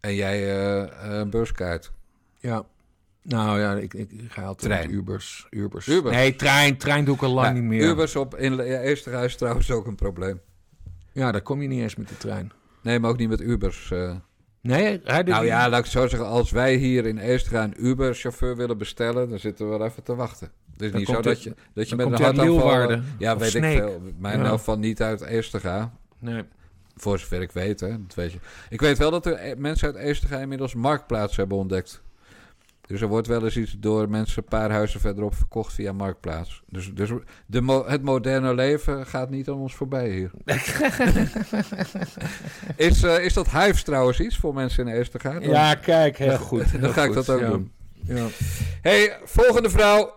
en jij eh, een buskaart. ja. Nou ja, ik, ik, ga altijd Trein. Ubers. Ubers. Ubers. Nee, trein. Trein doe ik al lang niet meer. Ubers op in ja, trouwens ook een probleem. Ja, daar kom je niet eens met de trein. Nee, maar ook niet met Ubers. eh. Nee, hij Nou niet- ja, laat ik het zo zeggen. Als wij hier in Eersterhuis een Uber-chauffeur willen bestellen... dan zitten we wel even te wachten. Het is Dan niet zo dat je, dat je met een hartaanval... Ja, weet ik veel. Mijn Ja. nou van niet uit Eersterga. Nee. Voor zover ik weet, hè. Dat weet je. Ik weet wel dat er eh, mensen uit Eersterga inmiddels Marktplaats hebben ontdekt. Dus er wordt wel eens iets door mensen een paar huizen verderop verkocht via Marktplaats. Dus, dus de mo- het moderne leven gaat niet aan ons voorbij hier. is, eh, is dat Hives trouwens iets voor mensen in Eersterga? Dan- Ja, kijk, heel goed. Dan heel ga ik dat ook ja. doen. Ja. hey, volgende vrouw.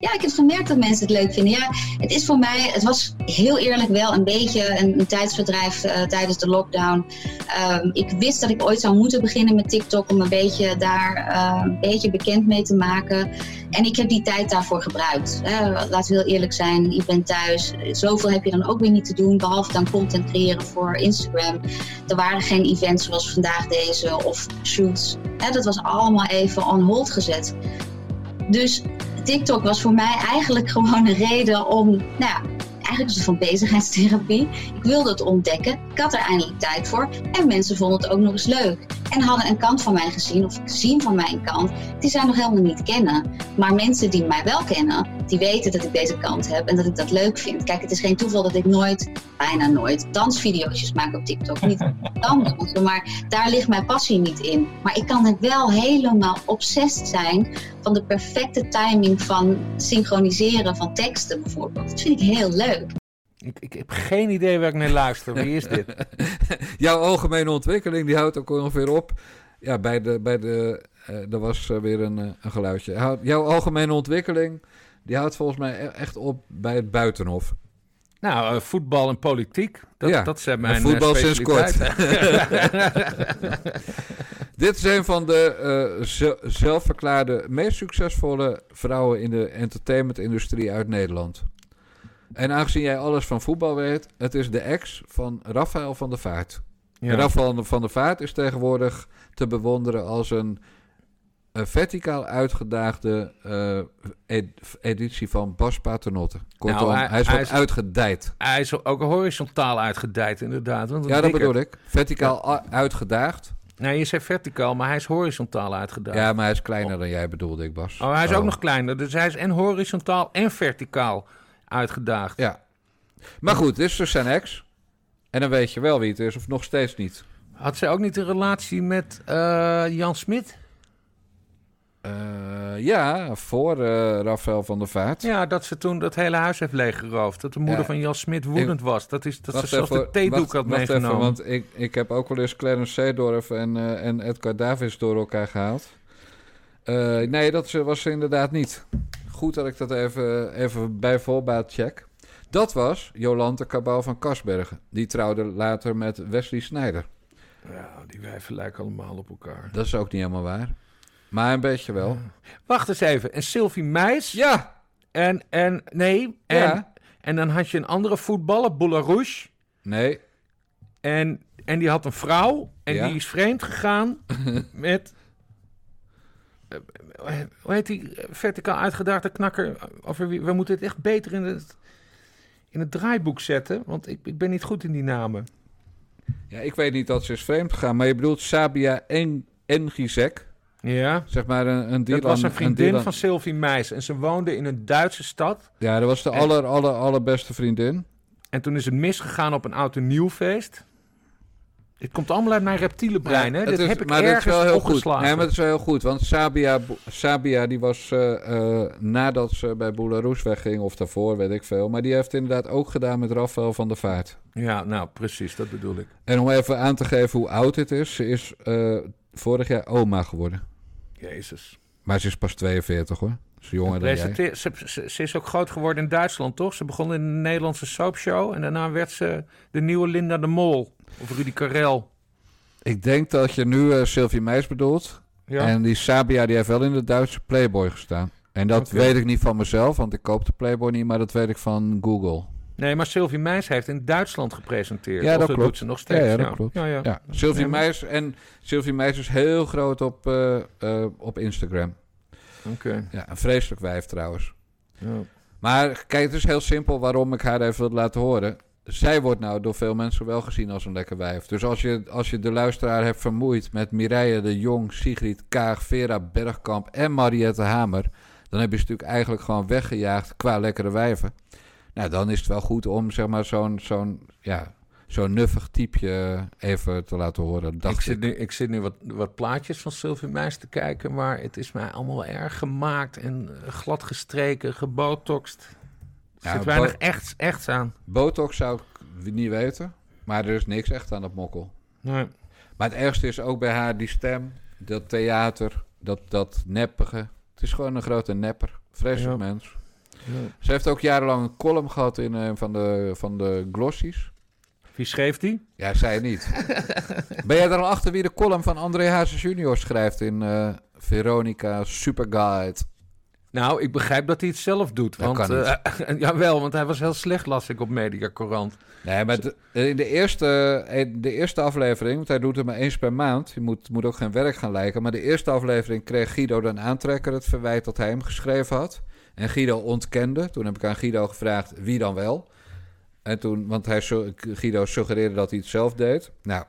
Ja, ik heb gemerkt dat mensen het leuk vinden. Ja, het is voor mij, het was heel eerlijk wel een beetje een, tijdsverdrijf eh, tijdens de lockdown. Ehm, ik wist dat ik ooit zou moeten beginnen met TikTok om een beetje daar eh, een beetje bekend mee te maken. En ik heb die tijd daarvoor gebruikt. Hè. Laten we heel eerlijk zijn, je bent thuis. Zoveel heb je dan ook weer niet te doen, behalve dan content creëren voor Instagram. Er waren geen events zoals vandaag deze of shoots. Dat was allemaal even on hold gezet. Dus TikTok was voor mij eigenlijk gewoon een reden om, nou ja, eigenlijk soort van bezigheidstherapie. Ik wilde het ontdekken, ik had er eindelijk tijd voor en mensen vonden het ook nog eens leuk. En hadden een kant van mij gezien, of zien van mij een kant, die zij nog helemaal niet kennen. Maar mensen die mij wel kennen, die weten dat ik deze kant heb en dat ik dat leuk vind. Kijk, het is geen toeval dat ik nooit, bijna nooit, dansvideo's maak op TikTok. Niet dansen, maar daar ligt mijn passie niet in. Maar ik kan het wel helemaal obsessed zijn van de perfecte timing van synchroniseren van teksten bijvoorbeeld. Dat vind ik heel leuk. Ik, ik heb geen idee waar ik naar luister. Wie is dit? Jouw algemene ontwikkeling die houdt ook ongeveer op. Ja, bij de. Bij de uh, er was uh, weer een, uh, een geluidje. Jouw algemene ontwikkeling die houdt volgens mij e- echt op bij het buitenhof. Nou, voetbal en politiek. Dat, ja, dat zijn mijn voetbal sinds kort. Dit is een van de zelfverklaarde meest succesvolle vrouwen in de entertainmentindustrie uit Nederland. En aangezien jij alles van voetbal weet, het is de ex van Rafael van der Vaart. Ja. Rafael van der Vaart is tegenwoordig te bewonderen als een, een verticaal uitgedaagde uh, ed editie van Bas Paternotte. Kortom, nou, hij, hij, is wat hij is, uitgedijd. Hij is ook horizontaal uitgedijd, inderdaad. Want ja, dat bedoel ik. Verticaal ja. uitgedaagd. Nee, je zei verticaal, maar hij is horizontaal uitgedaagd. Ja, maar hij is kleiner oh. dan jij bedoelde ik, Bas. Oh, hij is oh. ook nog kleiner. Dus hij is en horizontaal en verticaal uitgedaagd. Ja. Maar goed, dit is dus zijn ex. En dan weet je wel wie het is, of nog steeds niet. Had zij ook niet een relatie met uh, Jan Smit? Uh, ja, voor uh, Rafael van der Vaart. Ja, dat ze toen dat hele huis heeft leeggeroofd. Dat de moeder ja. van Jan Smit woedend ik, was. Dat, is, dat ze zelfs de theedoek had wacht meegenomen. Even, want ik, ik heb ook wel eens Clarence Seedorf en, uh, en Edgar Davis door elkaar gehaald. nee, dat was ze inderdaad niet. Goed dat ik dat even, even bij voorbaat check. Dat was Jolante Cabau van Kasbergen. Die trouwde later met Wesley Snijder. Ja, die wijven lijken allemaal op elkaar. Dat is ook niet helemaal waar. Maar een beetje wel. Ja. Wacht eens even. En Sylvie Meis? Ja. En, en nee. En, ja. en dan had je een andere voetballer, Boularouche. Nee. En, en die had een vrouw. En ja. die is vreemd gegaan met hoe heet die verticaal uitgedaagde knakker? Over wie, we moeten het echt beter in het, in het draaiboek zetten, want ik, ik ben niet goed in die namen. Ja, ik weet niet dat ze is vreemd gegaan, maar je bedoelt Sabia en Engizek. Ja. Zeg maar een, een Dat was een vriendin een van Sylvie Meis en ze woonde in een Duitse stad. Ja, dat was de en, aller, aller, allerbeste vriendin. En toen is het misgegaan op een oud en nieuw feest. Dit komt allemaal uit mijn reptiele brein, hè? Dit is, heb ik maar ergens dat is wel heel opgeslagen. goed. Nee, maar dat is wel heel goed. Want Sabia, Sabia die was uh, uh, nadat ze bij Boularoes wegging, of daarvoor, weet ik veel. Maar die heeft inderdaad ook gedaan met Rafael van der Vaart. Ja, nou precies, dat bedoel ik. En om even aan te geven hoe oud het is. Ze is uh, vorig jaar oma geworden. Jezus. Maar ze is pas 42 hoor. Ze is jonger dan jij. Ze, ze, ze, is ook groot geworden in Duitsland, toch? Ze begon in een Nederlandse soapshow. En daarna werd ze de nieuwe Linda de Mol. Of Rudy Karel. Ik denk dat je nu uh, Sylvie Meis bedoelt. Ja. En die Sabia die heeft wel in de Duitse Playboy gestaan. En dat weet ik niet van mezelf, want ik koop de Playboy niet, maar dat weet ik van Google. Nee, maar Sylvie Meis heeft in Duitsland gepresenteerd. Ja, dat dat klopt. doet ze nog steeds. Ja, ja, dat klopt. Ja, ja. Ja, Sylvie Meis en Sylvie Meis is heel groot op, eh, eh, op Instagram. Ja, een vreselijk wijf trouwens. Ja. Maar kijk, het is heel simpel waarom ik haar even wil laten horen. Zij wordt nou door veel mensen wel gezien als een lekker wijf. Dus als je, als je de luisteraar hebt vermoeid met Mireille de Jong, Sigrid Kaag, Vera Bergkamp en Mariette Hamer... dan heb je ze natuurlijk eigenlijk gewoon weggejaagd qua lekkere wijven. Nou, dan is het wel goed om zeg maar zo'n zo'n ja, zo'n nuffig typeje even te laten horen. Dacht Ik ik, zit nu, ik zit nu wat, wat plaatjes van Sylvie Meis te kijken, maar het is mij allemaal erg gemaakt en eh, glad gestreken, gebotoxed. Er Ja, zit weinig bo- echt, echts aan. Botox zou ik niet weten, maar er is niks echt aan dat mokkel. Nee. Maar het ergste is ook bij haar die stem, dat theater, dat, dat neppige. Het is gewoon een grote nepper. Vreselijk Ja. mens. Ja. Ze heeft ook jarenlang een column gehad in een van de, van de glossies. Wie schreef die? Ja, zij niet. ben jij er al achter wie de column van André Hazes junior schrijft in eh, Veronica Superguide? Nou, ik begrijp dat hij het zelf doet. Dat Want, kan niet. eh, jawel, want hij was heel slecht, las ik op Mediacorant. Nee, maar de- in de eerste, in de eerste aflevering, want hij doet het maar eens per maand. Je moet, moet ook geen werk gaan lijken. Maar de eerste aflevering kreeg Guido dan aantrekker het verwijt dat hij hem geschreven had. En Guido ontkende. Toen heb ik aan Guido gevraagd wie dan wel. En toen, want hij, Guido suggereerde dat hij het zelf deed. Nou,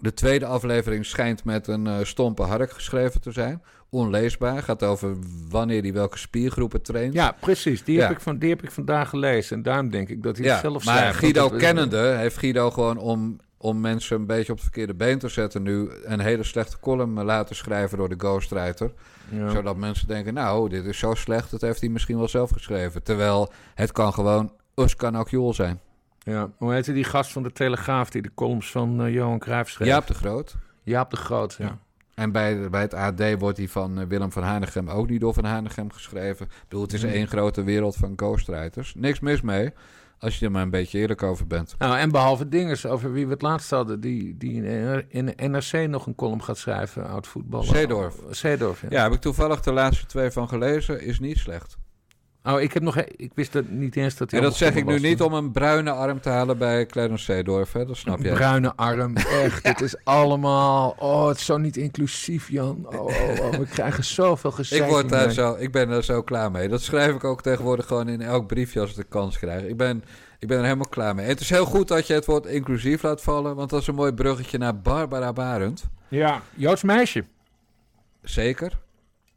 De tweede aflevering schijnt met een uh, stompe hark geschreven te zijn. Onleesbaar. Gaat over wanneer hij welke spiergroepen traint. Ja, precies. Die, Heb, ik van, die heb ik vandaag gelezen. En daarom denk ik dat hij het zelf maar. Maar Guido kennende heeft Guido gewoon om, om mensen een beetje op het verkeerde been te zetten... nu een hele slechte column laten schrijven door de ghostwriter. Ja. Zodat mensen denken, nou, dit is zo slecht... dat heeft hij misschien wel zelf geschreven. Terwijl het kan gewoon Uskanakjool zijn. Ja, hoe heette die gast van de Telegraaf die de columns van uh, Johan Cruijff schreef? Jaap de Groot. Jaap de Groot, ja. En bij, bij het AD wordt die van uh, Willem van Hanegem ook niet door Van Hanegem geschreven. Ik bedoel, het is mm. één grote wereld van ghostwriters. Niks mis mee, als je er maar een beetje eerlijk over bent. Nou, en behalve dingen over wie we het laatst hadden... die, die in, in NRC nog een column gaat schrijven, oud voetballer. Zeedorf. Zeedorf, ja. Ja, heb ik toevallig de laatste twee van gelezen. Is niet slecht. Oh, ik heb nog. Ik wist dat niet eens dat hij. En dat zeg ik nu niet om een bruine arm te halen bij Clarence Seedorf, hè? Dat snap je. Bruine arm, echt. Het is allemaal. Oh, het is zo niet inclusief, Jan. Oh, oh, oh we krijgen zoveel gezeik. Ik word daar zo. Ik ben er zo klaar mee. Dat schrijf ik ook tegenwoordig gewoon in elk briefje als ik de kans krijg. Ik ben, ik ben er helemaal klaar mee. En het is heel goed dat je het woord inclusief laat vallen, want dat is een mooi bruggetje naar Barbara Barend. Ja, Joods meisje. Zeker.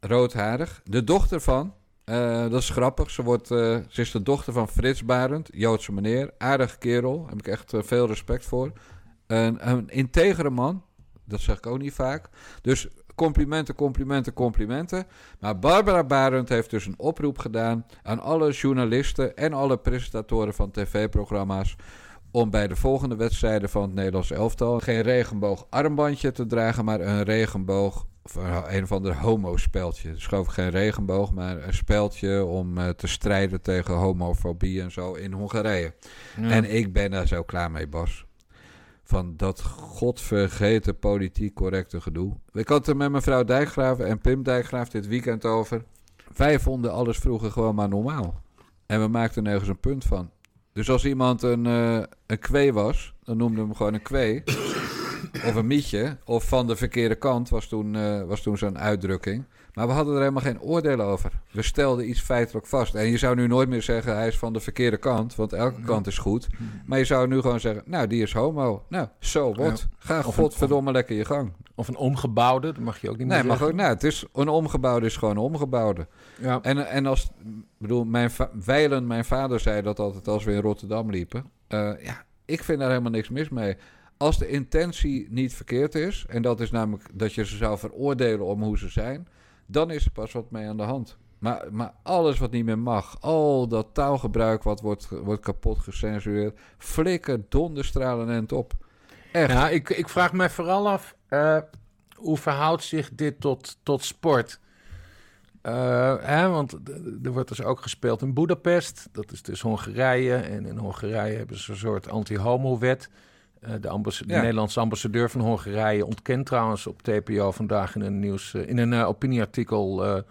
Roodharig. De dochter van uh, dat is grappig. Ze, wordt, ze is de dochter van Frits Barend, Joodse meneer. Aardige kerel, daar heb ik echt uh, veel respect voor. Een, een integere man, dat zeg ik ook niet vaak. Dus complimenten, complimenten, complimenten. Maar Barbara Barend heeft dus een oproep gedaan aan alle journalisten en alle presentatoren van tv-programma's om bij de volgende wedstrijden van het Nederlands elftal geen regenboog armbandje te dragen, maar een regenboog of een of ander homo-speldje. Ik geen regenboog, maar een speldje om uh, te strijden tegen homofobie en zo in Hongarije. Ja. En ik ben daar zo klaar mee, Bas. Van dat godvergeten politiek correcte gedoe. Ik had er met mevrouw Dijkgraaf en Pim Dijkgraaf dit weekend over. Wij vonden alles vroeger gewoon maar normaal. En we maakten nergens een punt van. Dus als iemand een, uh, een kwee was, dan noemden we hem gewoon een kwee of een mietje. Of van de verkeerde kant was toen, uh, was toen zo'n uitdrukking. Maar we hadden er helemaal geen oordeel over. We stelden iets feitelijk vast. En je zou nu nooit meer zeggen hij is van de verkeerde kant. Want elke kant is goed. Maar je zou nu gewoon zeggen, nou die is homo. Nou, zo so wat. Ga godverdomme lekker je gang. Of een omgebouwde, dat mag je ook niet nee, meer mag ook, nou, het is, een omgebouwde is gewoon een omgebouwde. Ja. En, en als, bedoel, mijn Weilen, mijn vader zei dat altijd als we in Rotterdam liepen. Uh, ja, ik vind daar helemaal niks mis mee als de intentie niet verkeerd is, en dat is namelijk dat je ze zou veroordelen om hoe ze zijn, dan is er pas wat mee aan de hand. Maar, maar alles wat niet meer mag, al dat taalgebruik wat wordt, wordt kapot gecensureerd, flikken donderstralen en op. Echt. Ja, ik, ik vraag me vooral af, uh, hoe verhoudt zich dit tot, tot sport? Uh, hè, want er wordt dus ook gespeeld in Budapest, dat is dus Hongarije. En in Hongarije hebben ze een soort anti-homo-wet. Uh, de, Nederlandse ambassadeur van Hongarije ontkent trouwens op TPO vandaag in een, nieuws, uh, in een uh, opinieartikel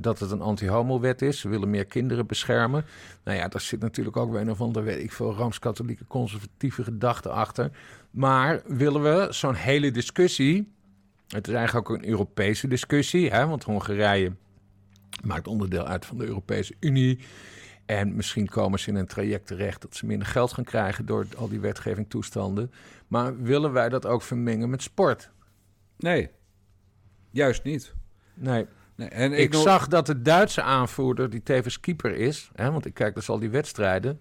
dat het een anti-homo-wet is. Ze willen meer kinderen beschermen. Nou ja, daar zit natuurlijk ook weer een of andere, weet ik veel, rooms-katholieke conservatieve gedachte achter. Maar willen we zo'n hele discussie, het is eigenlijk ook een Europese discussie, hè, want Hongarije maakt onderdeel uit van de Europese Unie. En misschien komen ze in een traject terecht dat ze minder geld gaan krijgen door al die wetgeving toestanden. Maar willen wij dat ook vermengen met sport? Nee, juist niet. Nee. nee en ik, zag dat de Duitse aanvoerder, die tevens keeper is, hè, want ik kijk dus al die wedstrijden,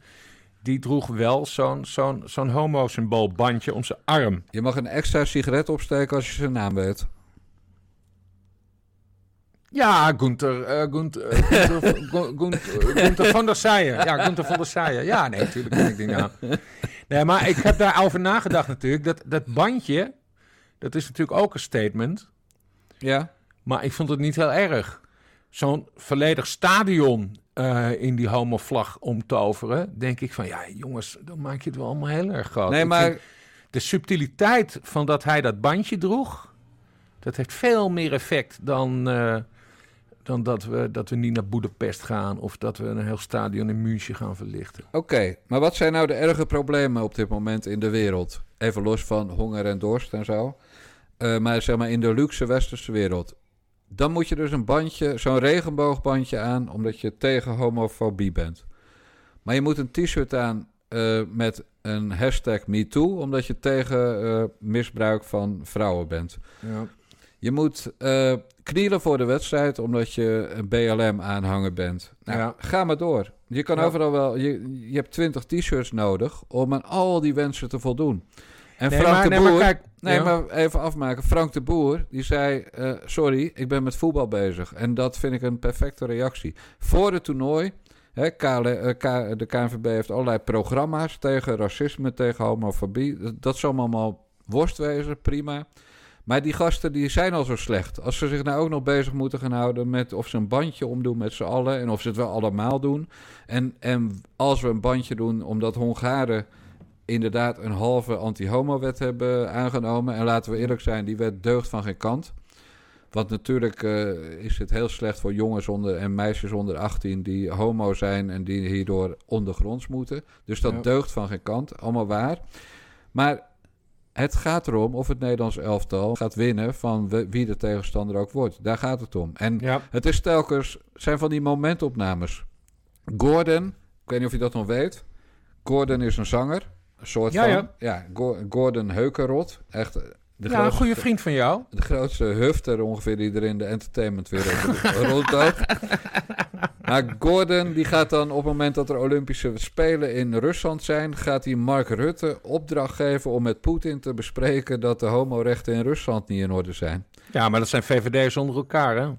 die droeg wel zo'n zo'n zo'n homo-symboolbandje om zijn arm. Je mag een extra sigaret opsteken als je zijn naam weet. Ja, Gunther, uh, Gunther, uh, Gunther, Gunther, Gunther, van der Seijen. Ja, Gunther van der Seijen. Ja, nee, natuurlijk ik die naam. Nee, maar ik heb daarover nagedacht natuurlijk. Dat, dat bandje, dat is natuurlijk ook een statement. Ja. Maar ik vond het niet heel erg. Zo'n volledig stadion uh, in die homo-vlag omtoveren. Denk ik van, ja jongens, dan maak je het wel allemaal heel erg groot. Nee, maar... De subtiliteit van dat hij dat bandje droeg... Dat heeft veel meer effect dan, uh, dan dat we, dat we niet naar Boedapest gaan of dat we een heel stadion in München gaan verlichten. Oké, maar wat zijn nou de erge problemen op dit moment in de wereld? Even los van honger en dorst en zo. Uh, maar zeg maar in de luxe westerse wereld. Dan moet je dus een bandje, zo'n regenboogbandje aan, omdat je tegen homofobie bent. Maar je moet een t-shirt aan eh, met een hashtag MeToo, omdat je tegen eh, misbruik van vrouwen bent. Ja. Je moet eh, knielen voor de wedstrijd omdat je een BLM-aanhanger bent. Nou, Ja. ga maar door. Je kan Ja. overal wel... Je, je hebt 20 t-shirts nodig om aan al die wensen te voldoen. En Nee, Frank maar- de nee, Boer... maar kijk, nee, ja. maar even afmaken. Frank de Boer, die zei... eh, sorry, ik ben met voetbal bezig. En dat vind ik een perfecte reactie. Voor het toernooi... KL, eh, de KNVB heeft allerlei programma's tegen racisme, tegen homofobie. Dat, dat zal allemaal worst wezen, prima. Maar die gasten die zijn al zo slecht. Als ze zich nou ook nog bezig moeten gaan houden met of ze een bandje omdoen met z'n allen en of ze het wel allemaal doen. En, en als we een bandje doen omdat Hongaren inderdaad een halve anti-homo-wet hebben aangenomen. En laten we eerlijk zijn, die wet deugt van geen kant. Want natuurlijk eh, is het heel slecht voor jongens onder en meisjes onder 18 die homo zijn en die hierdoor ondergronds moeten. Dus dat Ja. deugt van geen kant, allemaal waar. Maar het gaat erom of het Nederlands elftal gaat winnen van wie de tegenstander ook wordt. Daar gaat het om. En Ja. het is telkens, zijn van die momentopnames. Gordon, ik weet niet of je dat nog weet. Gordon is een zanger. Een soort Ja, van. ja. ja Go- Gordon Heukenrot. Echt eh, de, ja, een goede vriend van jou. de grootste hufter ongeveer die er in de entertainmentwereld rondloopt. Maar Gordon die gaat dan op het moment dat er Olympische Spelen in Rusland zijn... gaat hij Mark Rutte opdracht geven om met Poetin te bespreken... dat de homorechten in Rusland niet in orde zijn. Ja, maar dat zijn VVD'ers onder elkaar, hè?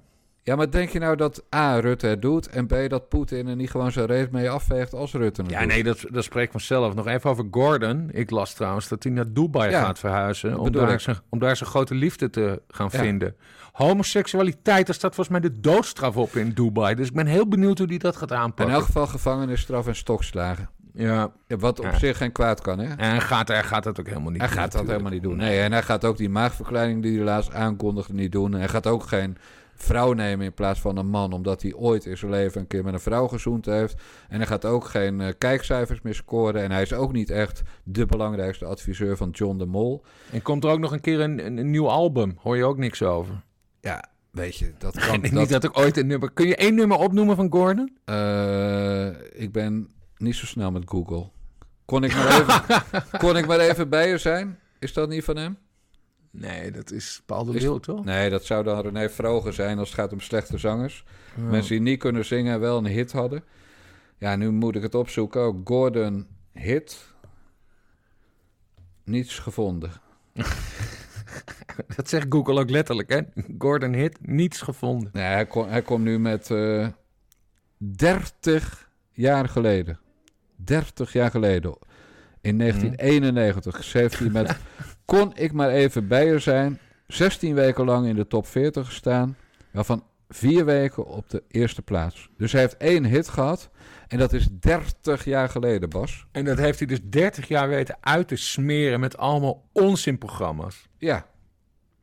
Ja, maar denk je nou dat A, Rutte het doet... en B, dat Poetin er niet gewoon zijn reet mee afveegt als Rutte het Ja, doet? nee, dat, dat spreekt vanzelf. Nog even over Gordon. Ik las trouwens dat hij naar Dubai Ja, gaat verhuizen. Om daar, zijn, om daar zijn grote liefde te gaan Ja. vinden. Homoseksualiteit, daar staat volgens mij de doodstraf op in Dubai. Dus ik ben heel benieuwd hoe hij dat gaat In aanpakken. elk geval gevangenisstraf en stokslagen. Ja, wat op Ja. zich geen kwaad kan, hè? en hij gaat, hij gaat dat ook helemaal niet Hij doen, gaat dat natuurlijk. helemaal niet doen. Nee, en hij gaat ook die maagverkleining die hij laatst aankondigde niet doen. Hij gaat ook geen vrouw nemen in plaats van een man, omdat hij ooit in zijn leven een keer met een vrouw gezoend heeft. En hij gaat ook geen eh, kijkcijfers meer scoren. En hij is ook niet echt de belangrijkste adviseur van John de Mol. En komt er ook nog een keer een, een, een nieuw album? Hoor je ook niks over? Ja, weet je, dat kan. niet dat, dat ik ooit een nummer... Kun je één nummer opnoemen van Gordon? Eh, ik ben niet zo snel met Google. Kon ik, maar even, kon ik maar even bij je zijn? Is dat niet van hem? Nee, dat is Paul de Leeuw, toch? Nee, dat zou dan René Vroger zijn als het gaat om slechte zangers. Ja. Mensen die niet kunnen zingen en wel een hit hadden. Ja, nu moet ik het opzoeken. Ook Gordon hit. Niets gevonden. Dat zegt Google ook letterlijk, hè? Gordon Hit, niets gevonden. Nee, hij, kom, hij komt nu met eh 30 jaar geleden. 30 jaar geleden. In 1991 schreef hij met... Kon ik maar even bij je zijn. 16 weken lang in de top 40 gestaan. Waarvan vier weken op de eerste plaats. Dus hij heeft één hit gehad. En dat is 30 jaar geleden, Bas. En dat heeft hij dus 30 jaar weten uit te smeren met allemaal onzinprogramma's. Ja,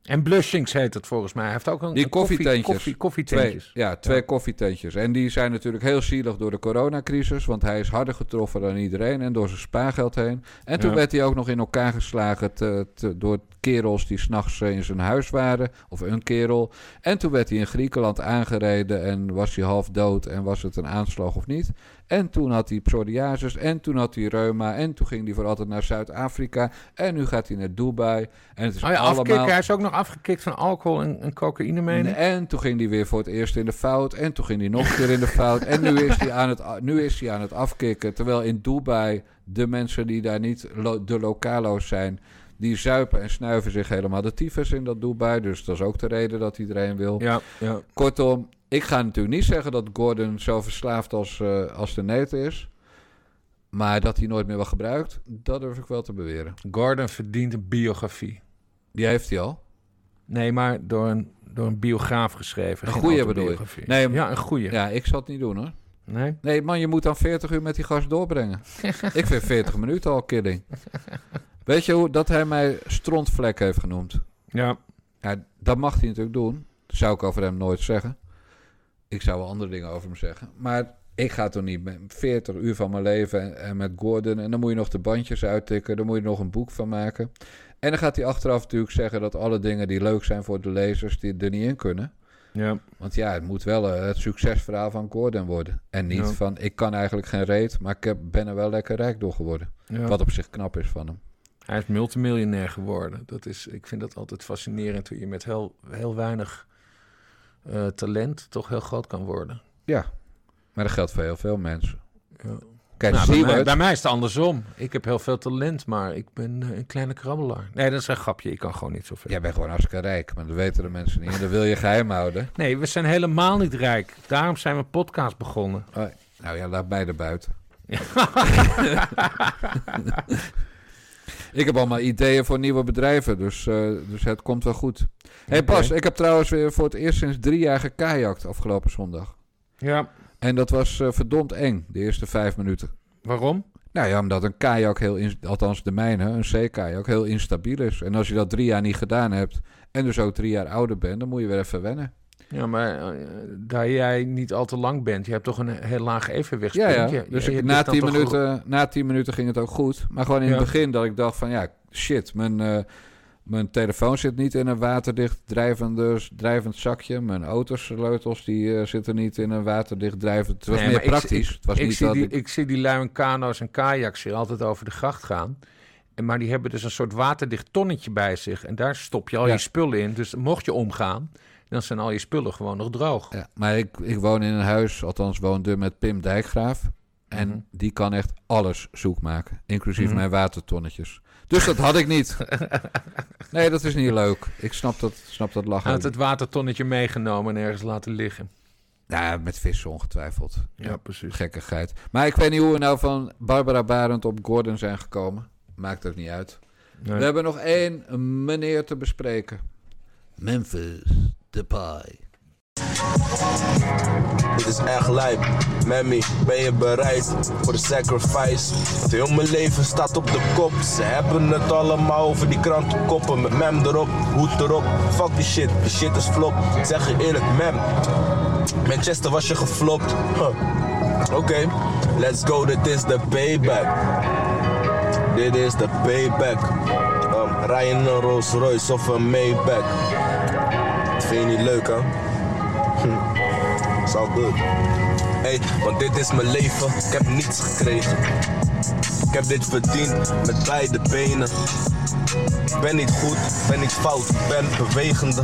En Blushings heet het volgens mij. Hij heeft ook een Die koffietentjes. Koffie, koffietentjes. Twee, ja, twee Ja. koffietentjes. En die zijn natuurlijk heel zielig door de coronacrisis. Want hij is harder getroffen dan iedereen. En door zijn spaargeld heen. En toen Ja. werd hij ook nog in elkaar geslagen te- te- door kerels die s'nachts in zijn huis waren. Of een kerel. En toen werd hij in Griekenland aangereden. En was hij half dood. En was het een aanslag of niet. En toen had hij psoriasis. En toen had hij reuma. En toen ging hij voor altijd naar Zuid-Afrika. En nu gaat hij naar Dubai. En het is Oh ja, allemaal... afkicken. Hij is ook nog afgekikt van alcohol en, en cocaïne, meen ik. En toen ging hij weer voor het eerst in de fout. En toen ging hij nog een keer in de fout. En nu is hij aan het, nu is hij aan het afkicken. Terwijl in Dubai de mensen die daar niet lo- de lokalo's zijn... die zuipen en snuiven zich helemaal de tyfus in dat Dubai. Dus dat is ook de reden dat iedereen wil. Ja, ja. Kortom, ik ga natuurlijk niet zeggen dat Gordon zo verslaafd als, eh, als de neet is. Maar dat hij nooit meer wat gebruikt, dat durf ik wel te beweren. Gordon verdient een biografie. Die heeft hij al. Nee, maar door een, door een biograaf geschreven. Een goeie bedoel je? Nee, ja, een goeie. Ja, ik zal het niet doen hoor. Nee? Nee, man, je moet dan 40 uur met die gast doorbrengen. ik vind 40 minuten al killing. Weet je hoe dat hij mij strontvlek heeft genoemd? Ja. Ja, dat mag hij natuurlijk doen. Dat zou ik over hem nooit zeggen. Ik zou wel andere dingen over hem zeggen. Maar ik ga toch niet met 40 uur van mijn leven en, en met Gordon. En dan moet je nog de bandjes uittikken. Dan moet je nog een boek van maken. En dan gaat hij achteraf natuurlijk zeggen dat alle dingen die leuk zijn voor de lezers, die er niet in kunnen. Ja. Want ja, het moet wel eh, het succesverhaal van Gordon worden. En niet Ja. van, ik kan eigenlijk geen reet, maar ik heb, ben er wel lekker rijk door geworden. Ja. Wat op zich knap is van hem. Hij is multimiljonair geworden. Dat is, ik vind dat altijd fascinerend hoe je met heel, heel weinig eh, talent toch heel groot kan worden. Ja, maar dat geldt voor heel veel mensen. Ja. Kijk, Nou, bij, mij, bij mij is het andersom. Ik heb heel veel talent, maar ik ben eh, een kleine krabbelaar. Nee, dat is een grapje. Ik kan gewoon niet zoveel. Jij bent gewoon hartstikke rijk, maar dat weten de mensen niet. En dat wil je geheim houden. Nee, we zijn helemaal niet rijk. Daarom zijn we een podcast begonnen. Oh, nou ja, laat mij er buiten. ik heb allemaal ideeën voor nieuwe bedrijven, dus, eh, dus het komt wel goed. Hey, pas, ik heb trouwens weer voor het eerst sinds drie jaar gekajakt afgelopen zondag. Ja, En dat was eh, verdomd eng, de eerste vijf minuten. waarom? Nou ja, omdat een kajak heel, in, althans de mijne, een zeekajak, heel instabiel is. En als je dat drie jaar niet gedaan hebt en dus ook drie jaar ouder bent, dan moet je weer even wennen. Ja, maar eh, daar jij niet al te lang bent, je hebt toch een heel laag Ja, evenwichtspunt. ja. Je- Dus je- ik, je na, tien toch- minuten, na tien minuten ging het ook goed. Maar gewoon in Ja. het begin dat ik dacht van ja, shit, mijn, eh, mijn telefoon zit niet in een waterdicht drijvende, drijvend zakje. Mijn autosleutels die eh, zitten niet in een waterdicht drijvend. Het was Nee, meer praktisch. Ik, het was ik niet zie die, ik- ik zie die lui in kano's en kajaks hier altijd over de gracht gaan. En, maar die hebben dus een soort waterdicht tonnetje bij zich. En daar stop je al Ja. je spullen in. Dus mocht je omgaan, dan zijn al je spullen gewoon nog droog. Ja, maar ik, ik woon in een huis, althans woonde met Pim Dijkgraaf. En Mhm. die kan echt alles zoek maken, inclusief Mhm. mijn watertonnetjes. Dus dat had ik niet. nee, dat is niet leuk. Ik snap dat, snap dat Hij lachen. had het watertonnetje meegenomen en ergens laten liggen. Ja, met vissen ongetwijfeld. Ja, precies. Gekkigheid. Maar ik weet niet hoe we nou van Barbara Barend op Gordon zijn gekomen. Maakt ook niet uit. Nee. We hebben nog één meneer te bespreken. Memphis Depay. Dit is echt lijp. Mammy, ben je bereid voor de sacrifice? Want heel mijn leven staat op de kop. Ze hebben het allemaal over die krantenkoppen. Met mem erop, hoed erop. Fuck die shit, die shit is flop. Zeg je eerlijk, mem. Manchester was je geflopt. Oké, let's go, dit is de payback. Dit is de payback. Um, rij een Rolls Royce of een Maybach. Dat vind je niet leuk, hè? It's all good. Hey, want dit is mijn leven, ik heb niets gekregen. Ik heb dit verdiend met beide benen. Ik ben niet goed, ben niet fout, ben bewegende.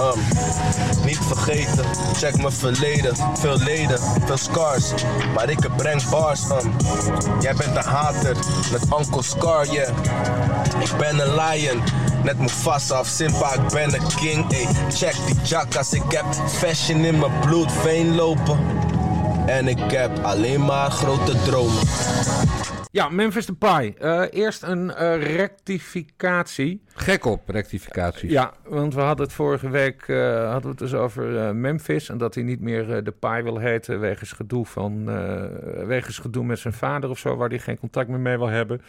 Um, niet vergeten, check mijn verleden. Veel leden, veel scars, maar ik breng bars. Um, jij bent een hater, met Uncle Scar, yeah. Ik ben een lion, net Mufasa of Simba, ik ben een king. Ey, check die jackas, ik heb fashion in mijn bloedveen lopen. En ik heb alleen maar grote dromen. Ja, Memphis Depay. Eh eerst een eh, rectificatie. Gek op rectificaties. Ja, want we hadden het vorige week eh, hadden we het dus over eh, Memphis. En dat hij niet meer eh, Depay wil heten wegens gedoe, van, eh, wegens gedoe met zijn vader of zo. Waar hij geen contact meer mee wil hebben.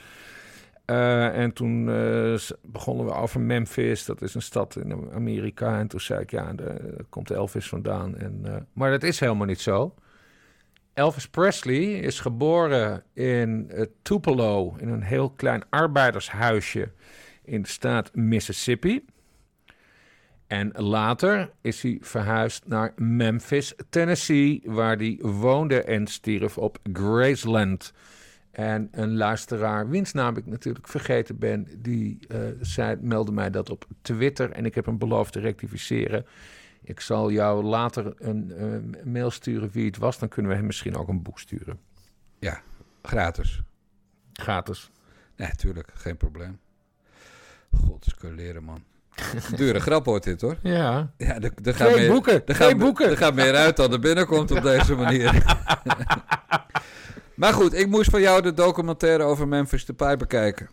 Eh, en toen eh, begonnen we over Memphis. Dat is een stad in Amerika. En toen zei ik, ja, daar komt Elvis vandaan. En, eh, maar dat is helemaal niet zo. Elvis Presley is geboren in Tupelo, in een heel klein arbeidershuisje in de staat Mississippi. En later is hij verhuisd naar Memphis, Tennessee, waar hij woonde en stierf op Graceland. En een luisteraar, wiens naam ik natuurlijk vergeten ben, die eh, zei, meldde mij dat op Twitter en ik heb hem beloofd te rectificeren. Ik zal jou later een eh, mail sturen wie het was, dan kunnen we hem misschien ook een boek sturen. Ja, gratis. Gratis. Nee, tuurlijk, geen probleem. God, leren, man. Dure grap wordt dit, hoor. Ja. Ja, er, er gaan Twee meer, boeken, Er gaat, boeken. Er gaat meer uit dan er binnenkomt op deze manier. maar goed, ik moest van jou de documentaire over Memphis Depay bekijken.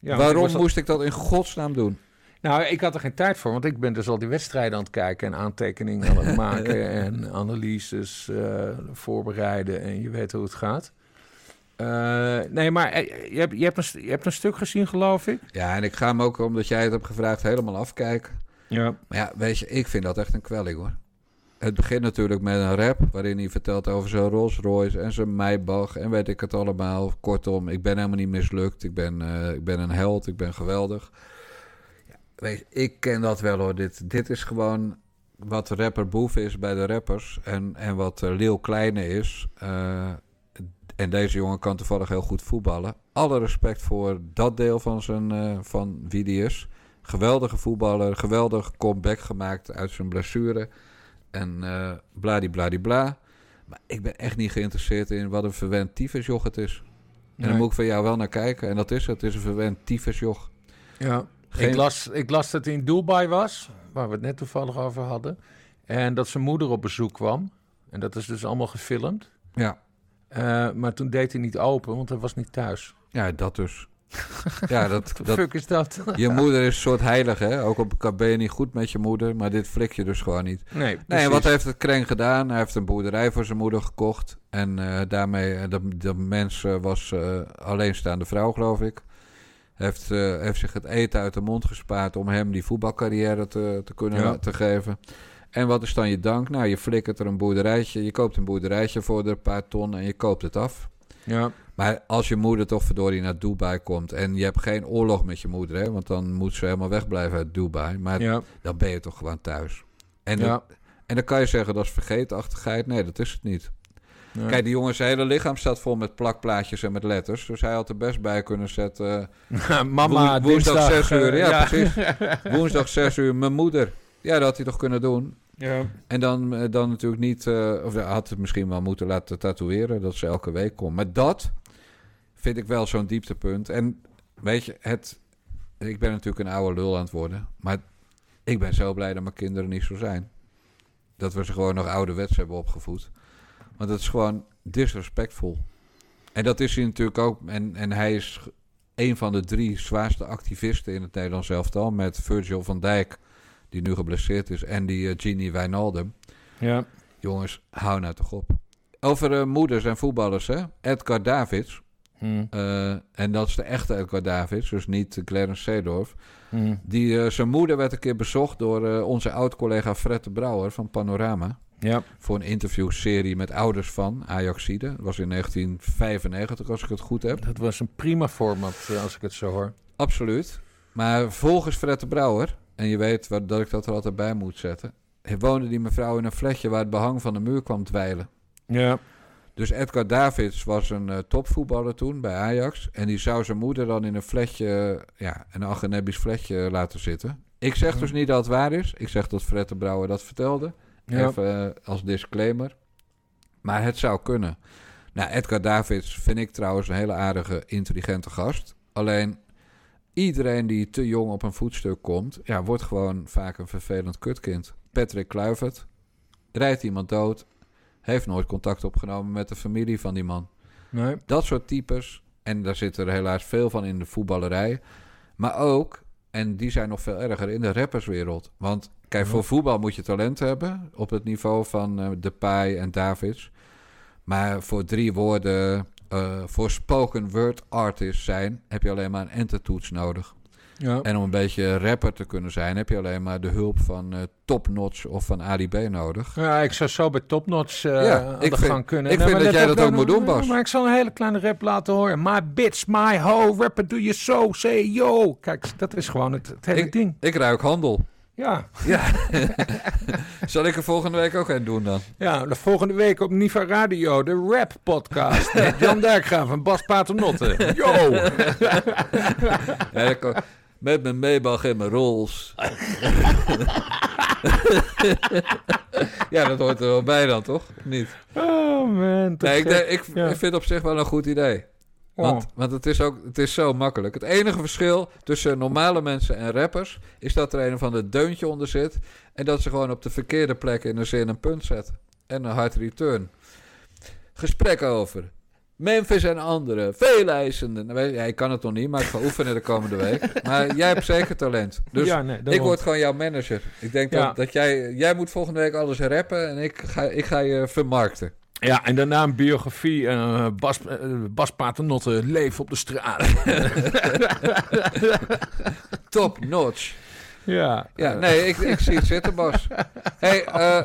Ja, Waarom moest ik dat in godsnaam doen? Nou, ik had er geen tijd voor, want ik ben dus al die wedstrijden aan het kijken en aantekeningen aan het maken en analyses eh, voorbereiden en je weet hoe het gaat. Eh, nee, maar eh, je hebt, je, hebt een, je hebt een stuk gezien, geloof ik. Ja, en ik ga hem ook, omdat jij het hebt gevraagd, helemaal afkijken. Ja. Maar ja, weet je, ik vind dat echt een kwelling hoor. Het begint natuurlijk met een rap waarin hij vertelt over zijn Rolls Royce en zijn Maybach en weet ik het allemaal. Kortom, ik ben helemaal niet mislukt. Ik ben, eh, ik ben een held, ik ben geweldig. Ja, weet ik ken dat wel hoor. Dit, dit is gewoon wat rapper Boef is bij de rappers en, en wat uh, Leeuw Kleine is. eh, en deze jongen kan toevallig heel goed voetballen. Alle respect voor dat deel van, zijn, eh, van wie is. Geweldige voetballer, geweldig comeback gemaakt uit zijn blessure. En eh bladibladibla. Maar ik ben echt niet geïnteresseerd in wat een verwend tyfusjoch het is. En Nee. dan moet ik van jou wel naar kijken. En dat is het. Het is een verwend tyfusjoch. Ja. Geen- Ik, las, ik las dat hij in Dubai was, waar we het net toevallig over hadden. En dat zijn moeder op bezoek kwam. En dat is dus allemaal gefilmd. Ja. Eh, maar toen deed hij niet open, want hij was niet thuis. Ja, dat dus. ja, dat, dat, fuck is dat? je moeder is een soort heilige, hè? Ook op ben je niet goed met je moeder, maar dit flik je dus gewoon niet. Nee, Nee, en wat heeft het Kreng gedaan? Hij heeft een boerderij voor zijn moeder gekocht. En eh, daarmee, eh, de, de mens eh, was alleenstaande vrouw, geloof ik. Heeft, heeft zich het eten uit de mond gespaard om hem die voetbalcarrière te, te kunnen Ja. te geven. En wat is dan je dank? Nou, je flikkert er een boerderijtje. Je koopt een boerderijtje voor een paar ton en je koopt het af. Ja, Maar als je moeder toch verdorie naar Dubai komt en je hebt geen oorlog met je moeder, hè, want dan moet ze helemaal wegblijven uit Dubai. Maar ja, dan ben je toch gewoon thuis. En, ja. dan, en dan kan je zeggen dat is vergeetachtigheid. Nee, dat is het niet. ja. Kijk, die jongen zijn hele lichaam staat vol met plakplaatjes en met letters. Dus hij had er best bij kunnen zetten. Mama, woen- woensdag dinsdag, 6 uur. Ja, precies. Woensdag 6 uur, mijn moeder. Ja, dat had hij toch kunnen doen. ja. En dan, eh, dan natuurlijk niet, eh, of hij had het misschien wel moeten laten tatoeëren, dat ze elke week komt. Maar dat vind ik wel zo'n dieptepunt. En weet je, het, ik ben natuurlijk een oude lul aan het worden, maar ik ben zo blij dat mijn kinderen niet zo zijn. Dat we ze gewoon nog ouderwets hebben opgevoed. Want dat is gewoon disrespectvol. En dat is hij natuurlijk ook. En, en hij is een van de drie zwaarste activisten in het Nederlands elftal. Met Virgil van Dijk, die nu geblesseerd is. En die eh, Gini Wijnaldum. ja. Jongens, hou nou toch op. Over eh, moeders en voetballers, hè. Edgar Davids. Hm, eh, en dat is de echte Edgar Davids, dus niet Clarence Seedorf. hm. Die, eh, zijn moeder werd een keer bezocht door eh, onze oud-collega Fred de Brouwer van Panorama. Ja, Voor een interviewserie met ouders van Ajaxide. Dat was in 1995, als ik het goed heb. dat was een prima format, als ik het zo hoor. Absoluut. Maar volgens Fred de Brouwer, en je weet wat, dat ik dat er altijd bij moet zetten, woonde die mevrouw in een flatje waar het behang van de muur kwam dweilen. Ja, Dus Edgar Davids was een eh, topvoetballer toen bij Ajax. En die zou zijn moeder dan in een flatje, ja, een Agenebisch flatje laten zitten. Ik zeg dus niet dat het waar is. Ik zeg dat Fred de Brouwer dat vertelde. ja. Even eh, als disclaimer. Maar het zou kunnen. Nou, Edgar Davids vind ik trouwens een hele aardige, intelligente gast. Alleen iedereen die te jong op een voetstuk komt, ja, wordt gewoon vaak een vervelend kutkind. Patrick Kluivert rijdt iemand dood, heeft nooit contact opgenomen met de familie van die man. Nee. Dat soort types, en daar zitten er helaas veel van in de voetballerij. Maar ook, en die zijn nog veel erger, in de rapperswereld. Want kijk, voor voetbal moet je talent hebben op het niveau van eh Depay en Davids. Maar voor drie woorden, eh, voor spoken word artist zijn, heb je alleen maar een entertoets nodig. Ja. En om een beetje rapper te kunnen zijn, heb je alleen maar de hulp van eh Top Notch of van Ali B nodig. Ja, ik zou zo bij Topnotch eh Ja, aan ik de vind- gang kunnen. ik Nee, vind dat jij dat ook eh, moet doen, Bas. Maar ik zal een hele kleine rap laten horen. My bitch, my hoe, rapper do you so, say yo. Kijk, dat is gewoon het, het hele ding. Ik ruik handel. Ja. Ja. Zal ik er volgende week ook een doen dan? ja, de volgende week op Niva Radio, de rap podcast. Jan Dijkgraaf en Bas Paternotte. Yo! Ja, met mijn Maybach en mijn Rolls. ja, dat hoort er wel bij dan, toch? Niet? Oh man. Nee, ik, ik, Ja. ik vind het op zich wel een goed idee. Oh. Want, want het is ook het is zo makkelijk. Het enige verschil tussen normale mensen en rappers... is dat er een van de deuntje onder zit... en dat ze gewoon op de verkeerde plek in een zin een punt zetten. En een hard return. Gesprek over... Memphis en anderen, veel eisenden. Nou, kan het nog niet, maar ik ga oefenen de komende week. Maar jij hebt zeker talent. Dus ja, nee, ik word gewoon jouw manager. Ik denk Ja. dat, dat jij... Jij moet volgende week alles rappen en ik ga, ik ga je vermarkten. Ja, en daarna een biografie. eh Bas, eh, Bas Paternotte, Leef op de straat. Top notch. ja. Ja, nee, ik, ik zie het zitten, Bas. Hey, eh,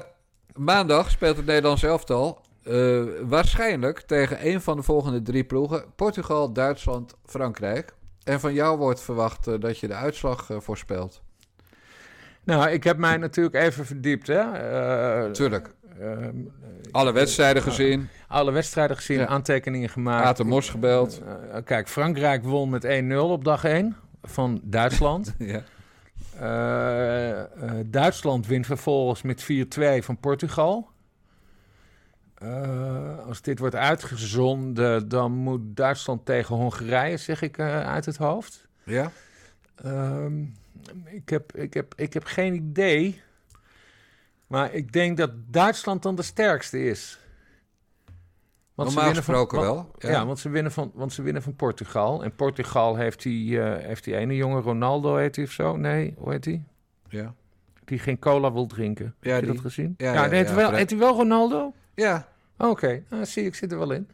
maandag speelt het Nederlands elftal. Eh, waarschijnlijk tegen een van de volgende drie ploegen: Portugal, Duitsland, Frankrijk. En van jou wordt verwacht eh, dat je de uitslag eh, voorspelt. Nou, ik heb mij natuurlijk even verdiept. Hè? Tuurlijk. ehm, Alle wedstrijden gezien. alle wedstrijden gezien, Ja. aantekeningen gemaakt. Aten Mos gebeld. Kijk, Frankrijk won met 1-0 op dag 1 van Duitsland. Ja. Duitsland wint vervolgens met 4-2 van Portugal. Eh, als dit wordt uitgezonden, dan moet Duitsland tegen Hongarije, zeg ik eh, uit het hoofd. ja? Ehm, ik, heb, ik, heb, ik heb geen idee. Maar ik denk dat Duitsland dan de sterkste is. Normaal winnen van- gesproken want- wel, Ja, ja. want, ze winnen van, want ze winnen van Portugal. En Portugal heeft die, eh, heeft die ene jongen, Ronaldo heet hij of zo? Nee, hoe heet hij? Ja. Die geen cola wil drinken. Ja, Heb je die. dat gezien? Ja, Ja, ja, wel, heet hij wel Ronaldo? Ja. Oké, nou, zie ik zit er wel in.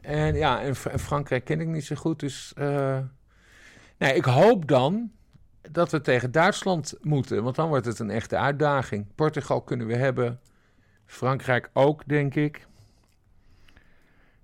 En ja, en, Fr- en Frankrijk ken ik niet zo goed, dus... eh, nee, ik hoop dan dat we tegen Duitsland moeten, want dan wordt het een echte uitdaging. Portugal kunnen we hebben, Frankrijk ook, denk ik.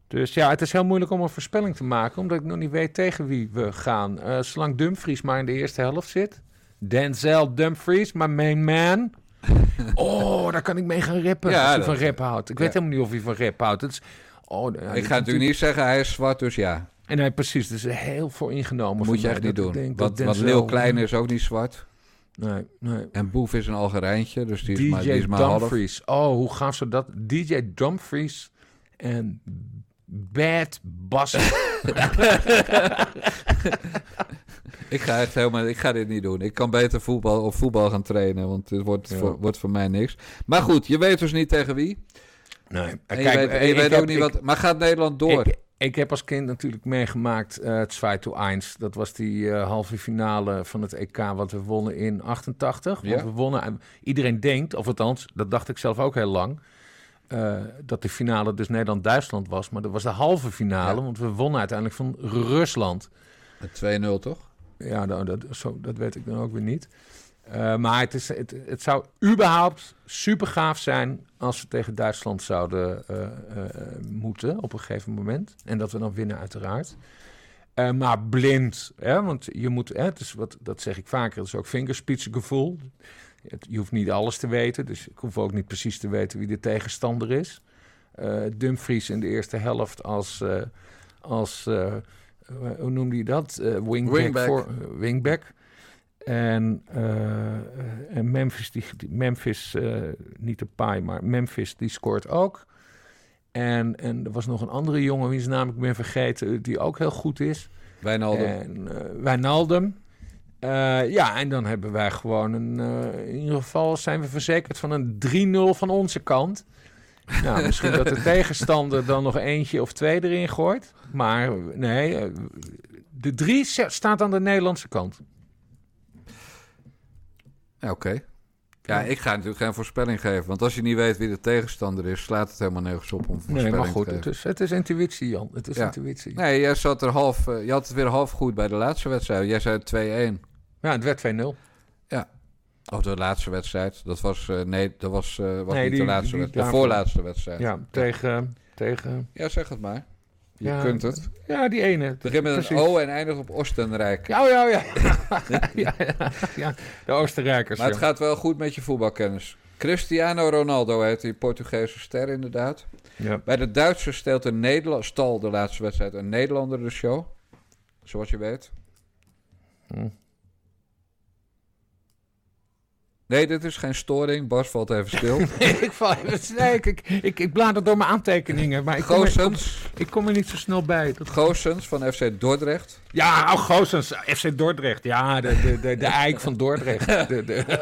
Dus ja, het is heel moeilijk om een voorspelling te maken, omdat ik nog niet weet tegen wie we gaan. Eh, zolang Dumfries maar in de eerste helft zit. Denzel Dumfries, my main man. Oh, daar kan ik mee gaan rappen Ja, als hij van rap houdt. Ik weet helemaal niet of hij van rap houdt. Het is, oh, ja, Ik ga natuurlijk niet zeggen hij is zwart, dus ja. En hij precies, dus heel voor ingenomen. Moet je echt niet doen. Want, Denzel- Leeuw Kleine is ook niet zwart. Nee, nee. En Boef is een Algerijntje, dus die is DJ maar, die is maar half. Dumfries. Oh, hoe gaaf ze dat? DJ Dumfries en Bad Bass. Ik ga echt helemaal, ik ga dit niet doen. Ik kan beter voetbal of voetbal gaan trainen, want het wordt, Ja. voor, wordt voor mij niks. Maar goed, je weet dus niet tegen wie. nee. En je weet, en je ik weet heb- ook niet ik- wat. Maar gaat Nederland door? Ik, ik heb als kind natuurlijk meegemaakt eh, het 2 to 1. Dat was die eh, halve finale van het EK wat we wonnen in 88. Want Ja. we wonnen, en iedereen denkt, of althans, dat dacht ik zelf ook heel lang... eh, dat de finale dus Nederland-Duitsland was. Maar dat was de halve finale, Ja. want we wonnen uiteindelijk van Rusland. Met 2-0 toch? Ja, nou, dat, zo, dat weet ik dan ook weer niet. Eh, maar het, is, het, het zou überhaupt super gaaf zijn als we tegen Duitsland zouden eh, eh, moeten op een gegeven moment. En dat we dan winnen, uiteraard. Maar blind, hè, want je moet, hè, is wat, dat zeg ik vaker, het is ook vingerspitsengevoel. Je hoeft niet alles te weten, dus ik hoef ook niet precies te weten wie de tegenstander is. Dumfries in de eerste helft als, als hoe noemde hij dat? Eh, wingback. Wingback. Voor, eh, wingback. En, eh, en Memphis, die, Memphis eh, niet de paai, maar Memphis, die scoort ook. En, en er was nog een andere jongen, wiens naam ik ben vergeten, die ook heel goed is. Wijnaldum. En eh, Wijnaldum. Eh, ja, en dan hebben wij gewoon een... eh, in ieder geval zijn we verzekerd van een 3-0 van onze kant. Nou, misschien dat de tegenstander dan nog eentje of twee erin gooit. Maar nee, eh, de 3 staat aan de Nederlandse kant. Ja, Oké. Ja, ik ga natuurlijk geen voorspelling geven. Want als je niet weet wie de tegenstander is, slaat het helemaal nergens op om voorspelling Nee, maar goed, te het is, het is intuïtie, Jan. Het is Ja. intuïtie. Nee, jij zat er half. eh, je had het weer half goed bij de laatste wedstrijd. Jij zei 2-1. Ja, het werd 2-0. Of de laatste wedstrijd. Dat was. eh, nee, dat was, was Nee, niet die- de laatste die wedstrijd. De voorlaatste wedstrijd. Ja, tegen... tegen Ja, zeg het maar. Je Ja, kunt het. ja, die ene. Begin met een. O en eindigt op Oostenrijk. Ja, oh, ja, ja. ja, ja, ja. De Oostenrijkers. Maar het gaat wel goed met je voetbalkennis. Cristiano Ronaldo heet die Portugese ster inderdaad. Ja. Bij de Duitsers stelt een Nederland, stal de laatste wedstrijd een Nederlander de show. Zoals je weet. Hm. Nee, dit is geen storing. Bas valt even stil. ik, val even, nee, ik, ik, ik, blader door mijn aantekeningen, maar ik kom, er, ik, kom, Goossens, ik kom er niet zo snel bij. Dat... Goossens van FC Dordrecht. Ja, oh, Goossens, FC Dordrecht. Ja, de, de, de, de eik van Dordrecht. De, de...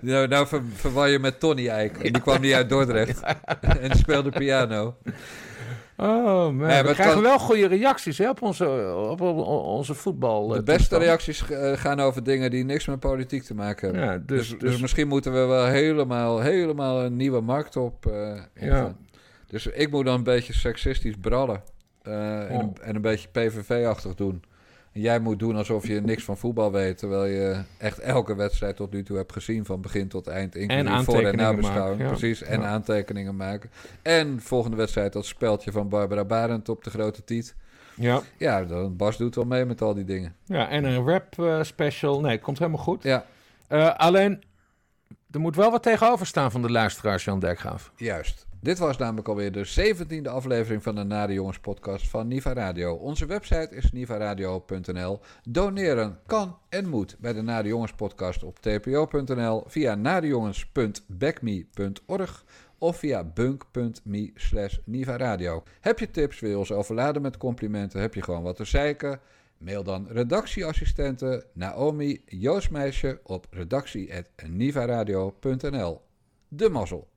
Nou, nou ver, verwar je met Tony Eijk. En die kwam niet uit Dordrecht. En speelde piano. Oh man, we krijgen kan- wel goede reacties hè, op, onze, op, onze voetbal. De eh, beste reacties eh, gaan over dingen die niks met politiek te maken hebben. Ja, dus, Dus, dus, dus misschien moeten we wel helemaal, helemaal een nieuwe markt op. eh, ingaan. Dus ik moet dan een beetje seksistisch brallen. en, een, en een beetje PVV-achtig doen. En jij moet doen alsof je niks van voetbal weet. Terwijl je echt elke wedstrijd tot nu toe hebt gezien. Van begin tot eind. Inclusief voor- en nabeschouwing. maken, ja. Precies. En Ja. aantekeningen maken. En volgende wedstrijd dat speldje van Barbara Barend op de grote tiet. Ja, Ja, dan- Bas doet wel mee met al die dingen. ja en een rap eh, special. Nee, komt helemaal goed. Ja, Eh, alleen, er moet wel wat tegenover staan van de luisteraars, Jan Dijkgraaf. juist. Dit was namelijk alweer de 17e aflevering van de Nare Jongens podcast van Niva Radio. Onze website is nivaradio.nl. Doneren kan en moet bij de Nare Jongens podcast op tpo.nl via narejongens.backme.org of via bunk.me slash nivaradio. Heb je tips, wil je ons overladen met complimenten, heb je gewoon wat te zeiken? Mail dan redactieassistente Naomi Joosmeisje op redactie.nivaradio.nl. De mazzel.